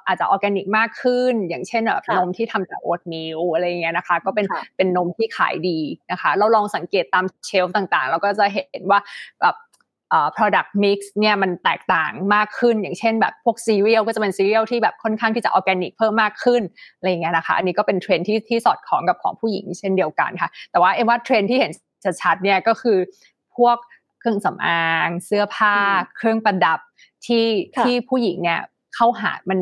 อาจจะออร์แกนิกมากขึ้น อย่างเช่นแบบนมที่ทำจาก oatmeal อะไรเงี้ยนะคะ ก็เป็นเป็นนมที่ขายดีนะคะ เราลองสังเกตตาม shelf ต่างๆ เราก็จะเห็นว่าแบบ product mix เนี่ยมันแตกต่างมากขึ้น อย่างเช่นแบบพวกซีเรียลก็จะเป็นซีเรียลที่แบบค่อนข้างที่จะออร์แกนิกเพิ่มมากขึ้นอะไรอย่างเงี้ยนะคะ อันนี้ก็เป็นเทรนด์ที่ที่สอดคล้องกับของผู้หญิงเช่นเดียวกันค่ะ แต่ว่าเอ็มว่าเทรนด์ที่เห็นชัดๆเนี่ยก็คือพวกเครื่องสำอาง เสื้อผ้า เครื่องประดับที่ที่ผู้หญิงเนี่ยเข้าหามัน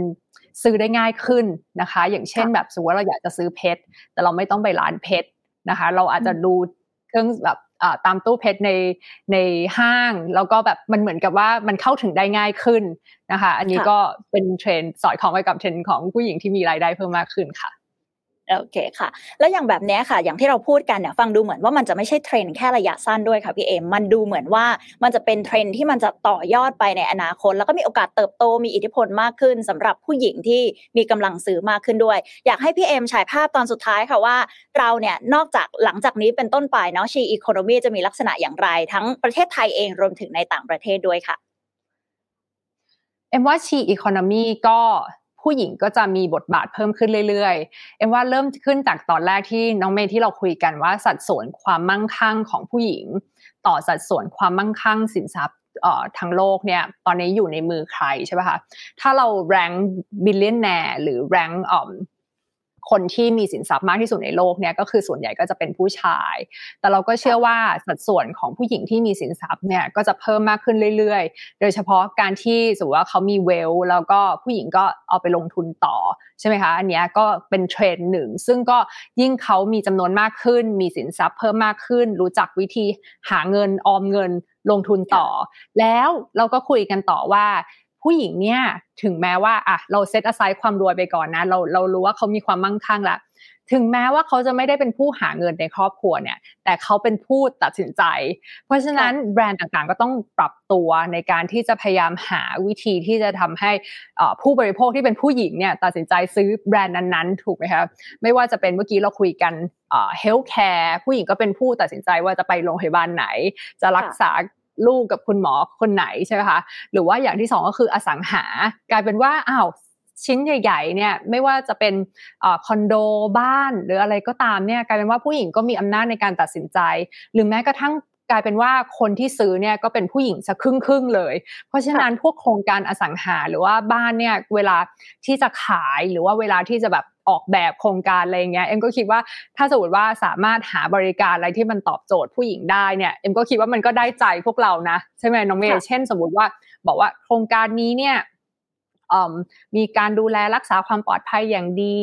ซื้อได้ง่ายขึ้นนะคะ อย่างเช่นแบบสมมติว่าเราอยากจะซื้อเพชรแต่เราไม่ต้องไปร้านเพชรนะคะ เราอาจจะดูเครื่องแบบ ตามตู้เพชรในในห้าง แล้วก็แบบมันเหมือนกับว่ามันเข้าถึงได้ง่ายขึ้นนะคะ อันนี้ก็เป็นเทรนด์สอดคล้องไปกับเทรนด์ของผู้หญิงที่มีรายได้เพิ่มมากขึ้นค่ะ โอเคค่ะ แล้วอย่างแบบนี้ค่ะ อย่างที่เราพูดกันเนี่ยฟังดูเหมือนว่ามันจะไม่ใช่เทรนด์แค่ระยะสั้นด้วยค่ะพี่เอมมันดูเหมือนว่ามันจะเป็นเทรนด์ที่มันจะต่อยอดไปในอนาคต แล้วก็มีโอกาสเติบโตมีอิทธิพลมากขึ้นสำหรับผู้หญิงที่มีกำลังซื้อมากขึ้นด้วย อยากให้พี่เอมฉายภาพตอนสุดท้ายค่ะว่า เราเนี่ยนอกจากหลังจากนี้เป็นต้นไปเนาะชีอีโคโนมีจะมีลักษณะอย่างไร ทั้งประเทศไทยเองรวมถึงในต่างประเทศด้วยค่ะเอ็มว่าชีอีโคโนมีก็ ผู้หญิงก็จะมีบทบาทเพิ่มขึ้นเรื่อยๆ เอ็มว่าเริ่มขึ้นจากตอนแรกที่น้องเมย์ที่เราคุยกันว่าสัดส่วนความมั่งคั่งของผู้หญิง ต่อสัดส่วนความมั่งคั่งสินทรัพย์ทั้งโลกเนี่ยตอนนี้อยู่ในมือใครใช่ไหมคะถ้าเรา rank billionaire หรือ rank คนที่มีสินทรัพย์มากที่สุดในโลกเนี่ยก็คือส่วนใหญ่ก็จะเป็นผู้ชาย แต่เราก็เชื่อว่าสัดส่วนของผู้หญิงที่มีสินทรัพย์เนี่ยก็จะเพิ่มมากขึ้นเรื่อยๆ โดยเฉพาะการที่สมมติว่าเขามี wealth แล้วก็ผู้หญิงก็เอาไปลงทุนต่อใช่ไหมคะ อันนี้ก็เป็นเทรนด์หนึ่ง ซึ่งก็ยิ่งเขามีจำนวนมากขึ้น มีสินทรัพย์เพิ่มมากขึ้น รู้จักวิธีหาเงินออมเงินลงทุนต่อ แล้วเราก็คุยกันต่อว่า ผู้หญิงเนี่ยถึงแม้ว่าอะเราเซตอไซด์ความรวยไปก่อนนะเราเรารู้ว่าเขามีความมั่งคั่งละถึงแม้ว่าเขาจะไม่ได้เป็นผู้หาเงินในครอบครัวเนี่ย แต่เขาเป็นผู้ตัดสินใจ เพราะฉะนั้นแบรนด์ต่างๆ ก็ต้องปรับตัวในการที่จะพยายามหาวิธีที่จะทำให้ผู้บริโภคที่เป็นผู้หญิงเนี่ยตัดสินใจซื้อแบรนด์นั้นๆ ถูกไหมคะไม่ว่าจะเป็นเมื่อกี้เราคุยกันเฮลท์แคร์ผู้หญิงก็เป็นผู้ตัดสินใจว่าจะไปโรงพยาบาลไหน จะรักษา ลูกกับคุณหมอคนไหนใช่ไหมคะหรือว่าอย่างที่สองก็คืออสังหากลายเป็นว่าอ้าวชิ้นใหญ่ๆเนี่ยไม่ว่าจะเป็นคอนโดบ้านหรืออะไรก็ตามเนี่ยกลายเป็นว่าผู้หญิงก็มีอำนาจในการตัดสินใจ หรือแม้กระทั่งกลายเป็นว่าคนที่ซื้อเนี่ยก็เป็นผู้หญิงสักครึ่งครึ่งเลย เพราะฉะนั้นพวกโครงการอสังหาหรือว่าบ้านเนี่ยเวลาที่จะขายหรือว่าเวลาที่จะแบบ ออกแบบโครงการอะไรเงี้ยเอ็มก็คิดว่าถ้าสมมติว่าสามารถหาบริการอะไรที่มันตอบโจทย์ผู้หญิงได้เนี่ยเอ็มก็คิดว่ามันก็ได้ใจพวกเรานะใช่ไหมน้องเมย์เช่น สมมติว่าบอกว่าโครงการนี้เนี่ยมีการดูแลรักษาความปลอดภัยอย่างดี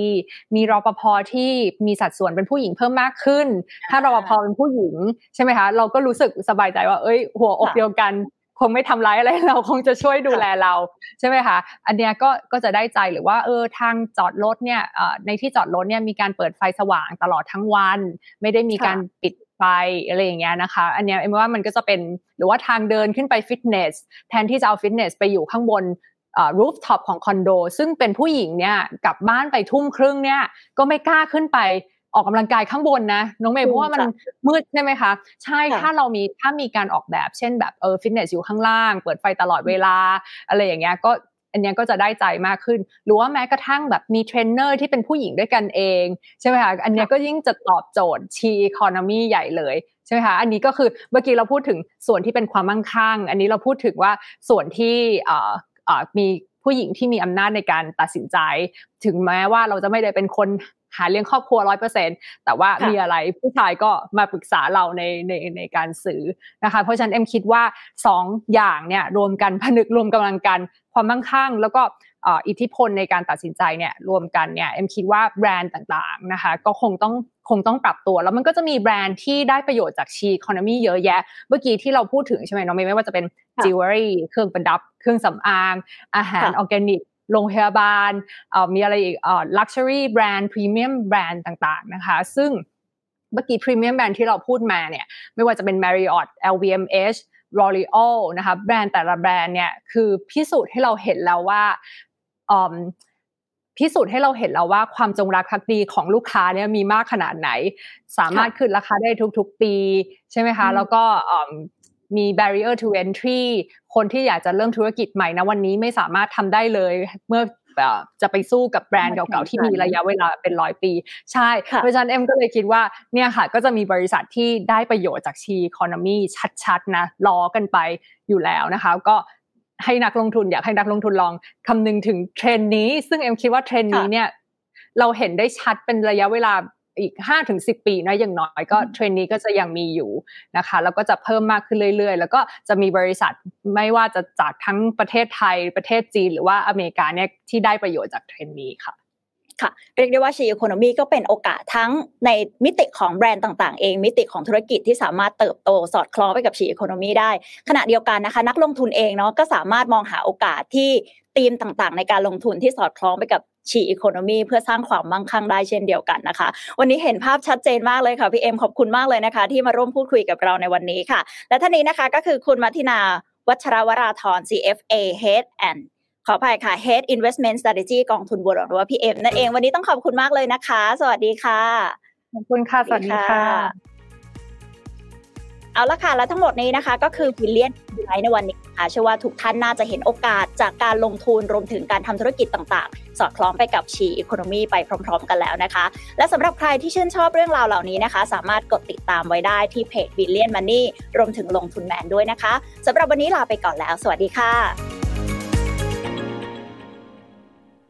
มีรปภที่มีสัดส่วนเป็นผู้หญิงเพิ่มมากขึ้น ถ้ารปภเป็นผู้หญิงใช่ไหมคะ เราก็รู้สึกสบายใจว่า เอ้ย หัวอกเดียวกัน คงไม่ทำร้ายอะไรเราคงจะช่วยดูแลเราใช่ไหมคะอันเนี้ยก็ก็จะได้ใจหรือว่าเออทางจอดรถเนี่ยในที่จอดรถเนี่ยมีการเปิดไฟสว่างตลอดทั้งวัน ไม่ได้มีการปิดไฟอะไรอย่างเงี้ยนะคะ อันเนี้ยเอ็มว่ามันก็จะเป็นหรือว่าทางเดินขึ้นไปฟิตเนสแทนที่จะเอาฟิตเนสไปอยู่ข้างบน rooftop ของคอนโดซึ่งเป็นผู้หญิงเนี่ยกลับบ้านไปทุ่มครึ่งเนี่ยก็ไม่กล้าขึ้นไป ออกกำลังกายข้างบนนะน้องเมย์เพราะว่ามันมืดใช่ไหมคะ ใช่ถ้าเรามีถ้ามีการออกแบบเช่นแบบเออฟิตเนสอยู่ข้างล่าง เปิดไฟตลอดเวลาอะไรอย่างเงี้ยก็อันนี้ก็จะได้ใจมากขึ้น หรือว่าแม้กระทั่งแบบมีเทรนเนอร์ที่เป็นผู้หญิงด้วยกันเองใช่ไหมคะอันนี้ก็ยิ่งจะตอบโจทย์ She-Economy ใหญ่เลยใช่ไหมคะอันนี้ก็คือเมื่อกี้เราพูดถึงส่วนที่เป็นความมั่งคั่ง อันนี้เราพูดถึงว่าส่วนที่มี ผู้หญิงที่มีอำนาจในการตัดสินใจ ถึงแม้ว่าเราจะไม่ได้เป็นคนหาเลี้ยงครอบครัวร้อยเปอร์เซ็นต์แต่ว่ามีอะไรผู้ชายก็มาปรึกษาเราในในในการซื้อนะคะ เพราะฉะนั้นเอ็มคิดว่าสองอย่างเนี่ยรวมกันผนึกรวมกำลังกันความมั่งคั่ง แล้วก็ อิทธิพลในการตัดสินใจเนี่ยรวมกันเนี่ยเอ็มคิดว่าแบรนด์ต่างๆนะคะก็คงต้องคงต้องปรับตัว แล้วมันก็จะมีแบรนด์ที่ได้ประโยชน์จาก She-Economy เยอะแยะ เมื่อกี้ที่เราพูดถึงใช่ไหมน้องเมย์ไม่ว่าจะเป็นจิวเวลรี่เครื่องประดับ เครื่องสำอาง อาหารออร์แกนิกโรงพยาบาลมีอะไรอีก luxury brand premium brand ต่างๆนะคะ ซึ่งเมื่อกี้ premium brand ที่เราพูดมาเนี่ยไม่ว่าจะเป็น Marriott LVMH L'Oreal นะคะแบรนด์แต่ละแบรนด์เนี่ยคือพิสูจน์ให้เราเห็นแล้วว่า พิสูจน์ให้เราเห็นแล้วว่าความจงรักภักดีของลูกค้าเนี่ยมีมากขนาดไหน สามารถขึ้นราคาได้ทุกๆ ปี ใช่ไหมคะ แล้วก็มี barrier to entry คนที่อยากจะเริ่มธุรกิจใหม่นะวันนี้ไม่สามารถทำได้เลย เมื่อจะไปสู้กับแบรนด์เก่าๆที่มีระยะเวลาเป็นร้อยปี ใช่เพราะฉะนั้นเอ็มก็เลยคิดว่าเนี่ยค่ะ ก็จะมีบริษัทที่ได้ประโยชน์จากชีคอนมีชัดๆนะล้อกันไปอยู่แล้วนะคะ ก็ ให้นักลงทุนอยากให้นักลงทุนลองคำนึงถึงเทรนนี้ ซึ่งเอ็มคิดว่าเทรนนี้เนี่ย เราเห็นได้ชัดเป็นระยะเวลาอีกห้าถึงสิปีนะอย่างน้อยก็เทรนนี้ก็จะยังมีอยู่นะคะ แล้วก็จะเพิ่มมากขึ้นเรื่อยๆ แล้วก็จะมีบริษัทไม่ว่าจะจากทั้งประเทศไทยประเทศจีน หรือว่าอเมริกาเนี่ยที่ได้ประโยชน์จากเทรนนี้ค่ะ ค่ะเรียกได้ว่าชีอีโคโนมีก็เป็นโอกาสทั้งในมิติของแบรนด์ต่างๆ เอง มิติของธุรกิจที่สามารถเติบโตสอดคล้องไปกับชีอีโคโนมีได้ ขณะเดียวกันนะคะ นักลงทุนเองเนาะก็สามารถมองหาโอกาสที่ธีมต่างๆ ในการลงทุนที่สอดคล้องไปกับชีอีโคโนมีเพื่อสร้างความมั่งคั่งได้เช่นเดียวกันนะคะ วันนี้เห็นภาพชัดเจนมากเลยค่ะพี่เอ็มขอบคุณมากเลยนะคะ ที่มาร่วมพูดคุยกับเราในวันนี้ค่ะ และท่านนี้นะคะก็คือคุณมัทินาวัชรวราธร CFA Head and ออภัยค่ะ Head Investment Strategy กองทุนบัวหลวงหรือว่าพี่เอ็มนั่นเองวันนี้ต้องขอบคุณมากเลยนะคะ สวัสดีค่ะ ขอบคุณค่ะ สวัสดีค่ะ เอาละค่ะ และทั้งหมดนี้นะคะ ก็คือพิเลียนไลท์ในวันนี้ค่ะเชื่อว่าทุกท่านน่าจะเห็นโอกาสจากการลงทุนรวมถึงการทำธุรกิจต่างๆ สอดคล้องไปกับชีอีโคโนมีไปพร้อม ๆ กันแล้วนะคะ และสำหรับใครที่ชื่นชอบเรื่องราวเหล่านี้นะคะ สามารถกดติดตามไว้ได้ที่เพจบิลเลียนมันนี่รวมถึงลงทุนแมนด้วยนะคะสำหรับวันนี้ลาไปก่อนแล้ว สวัสดีค่ะ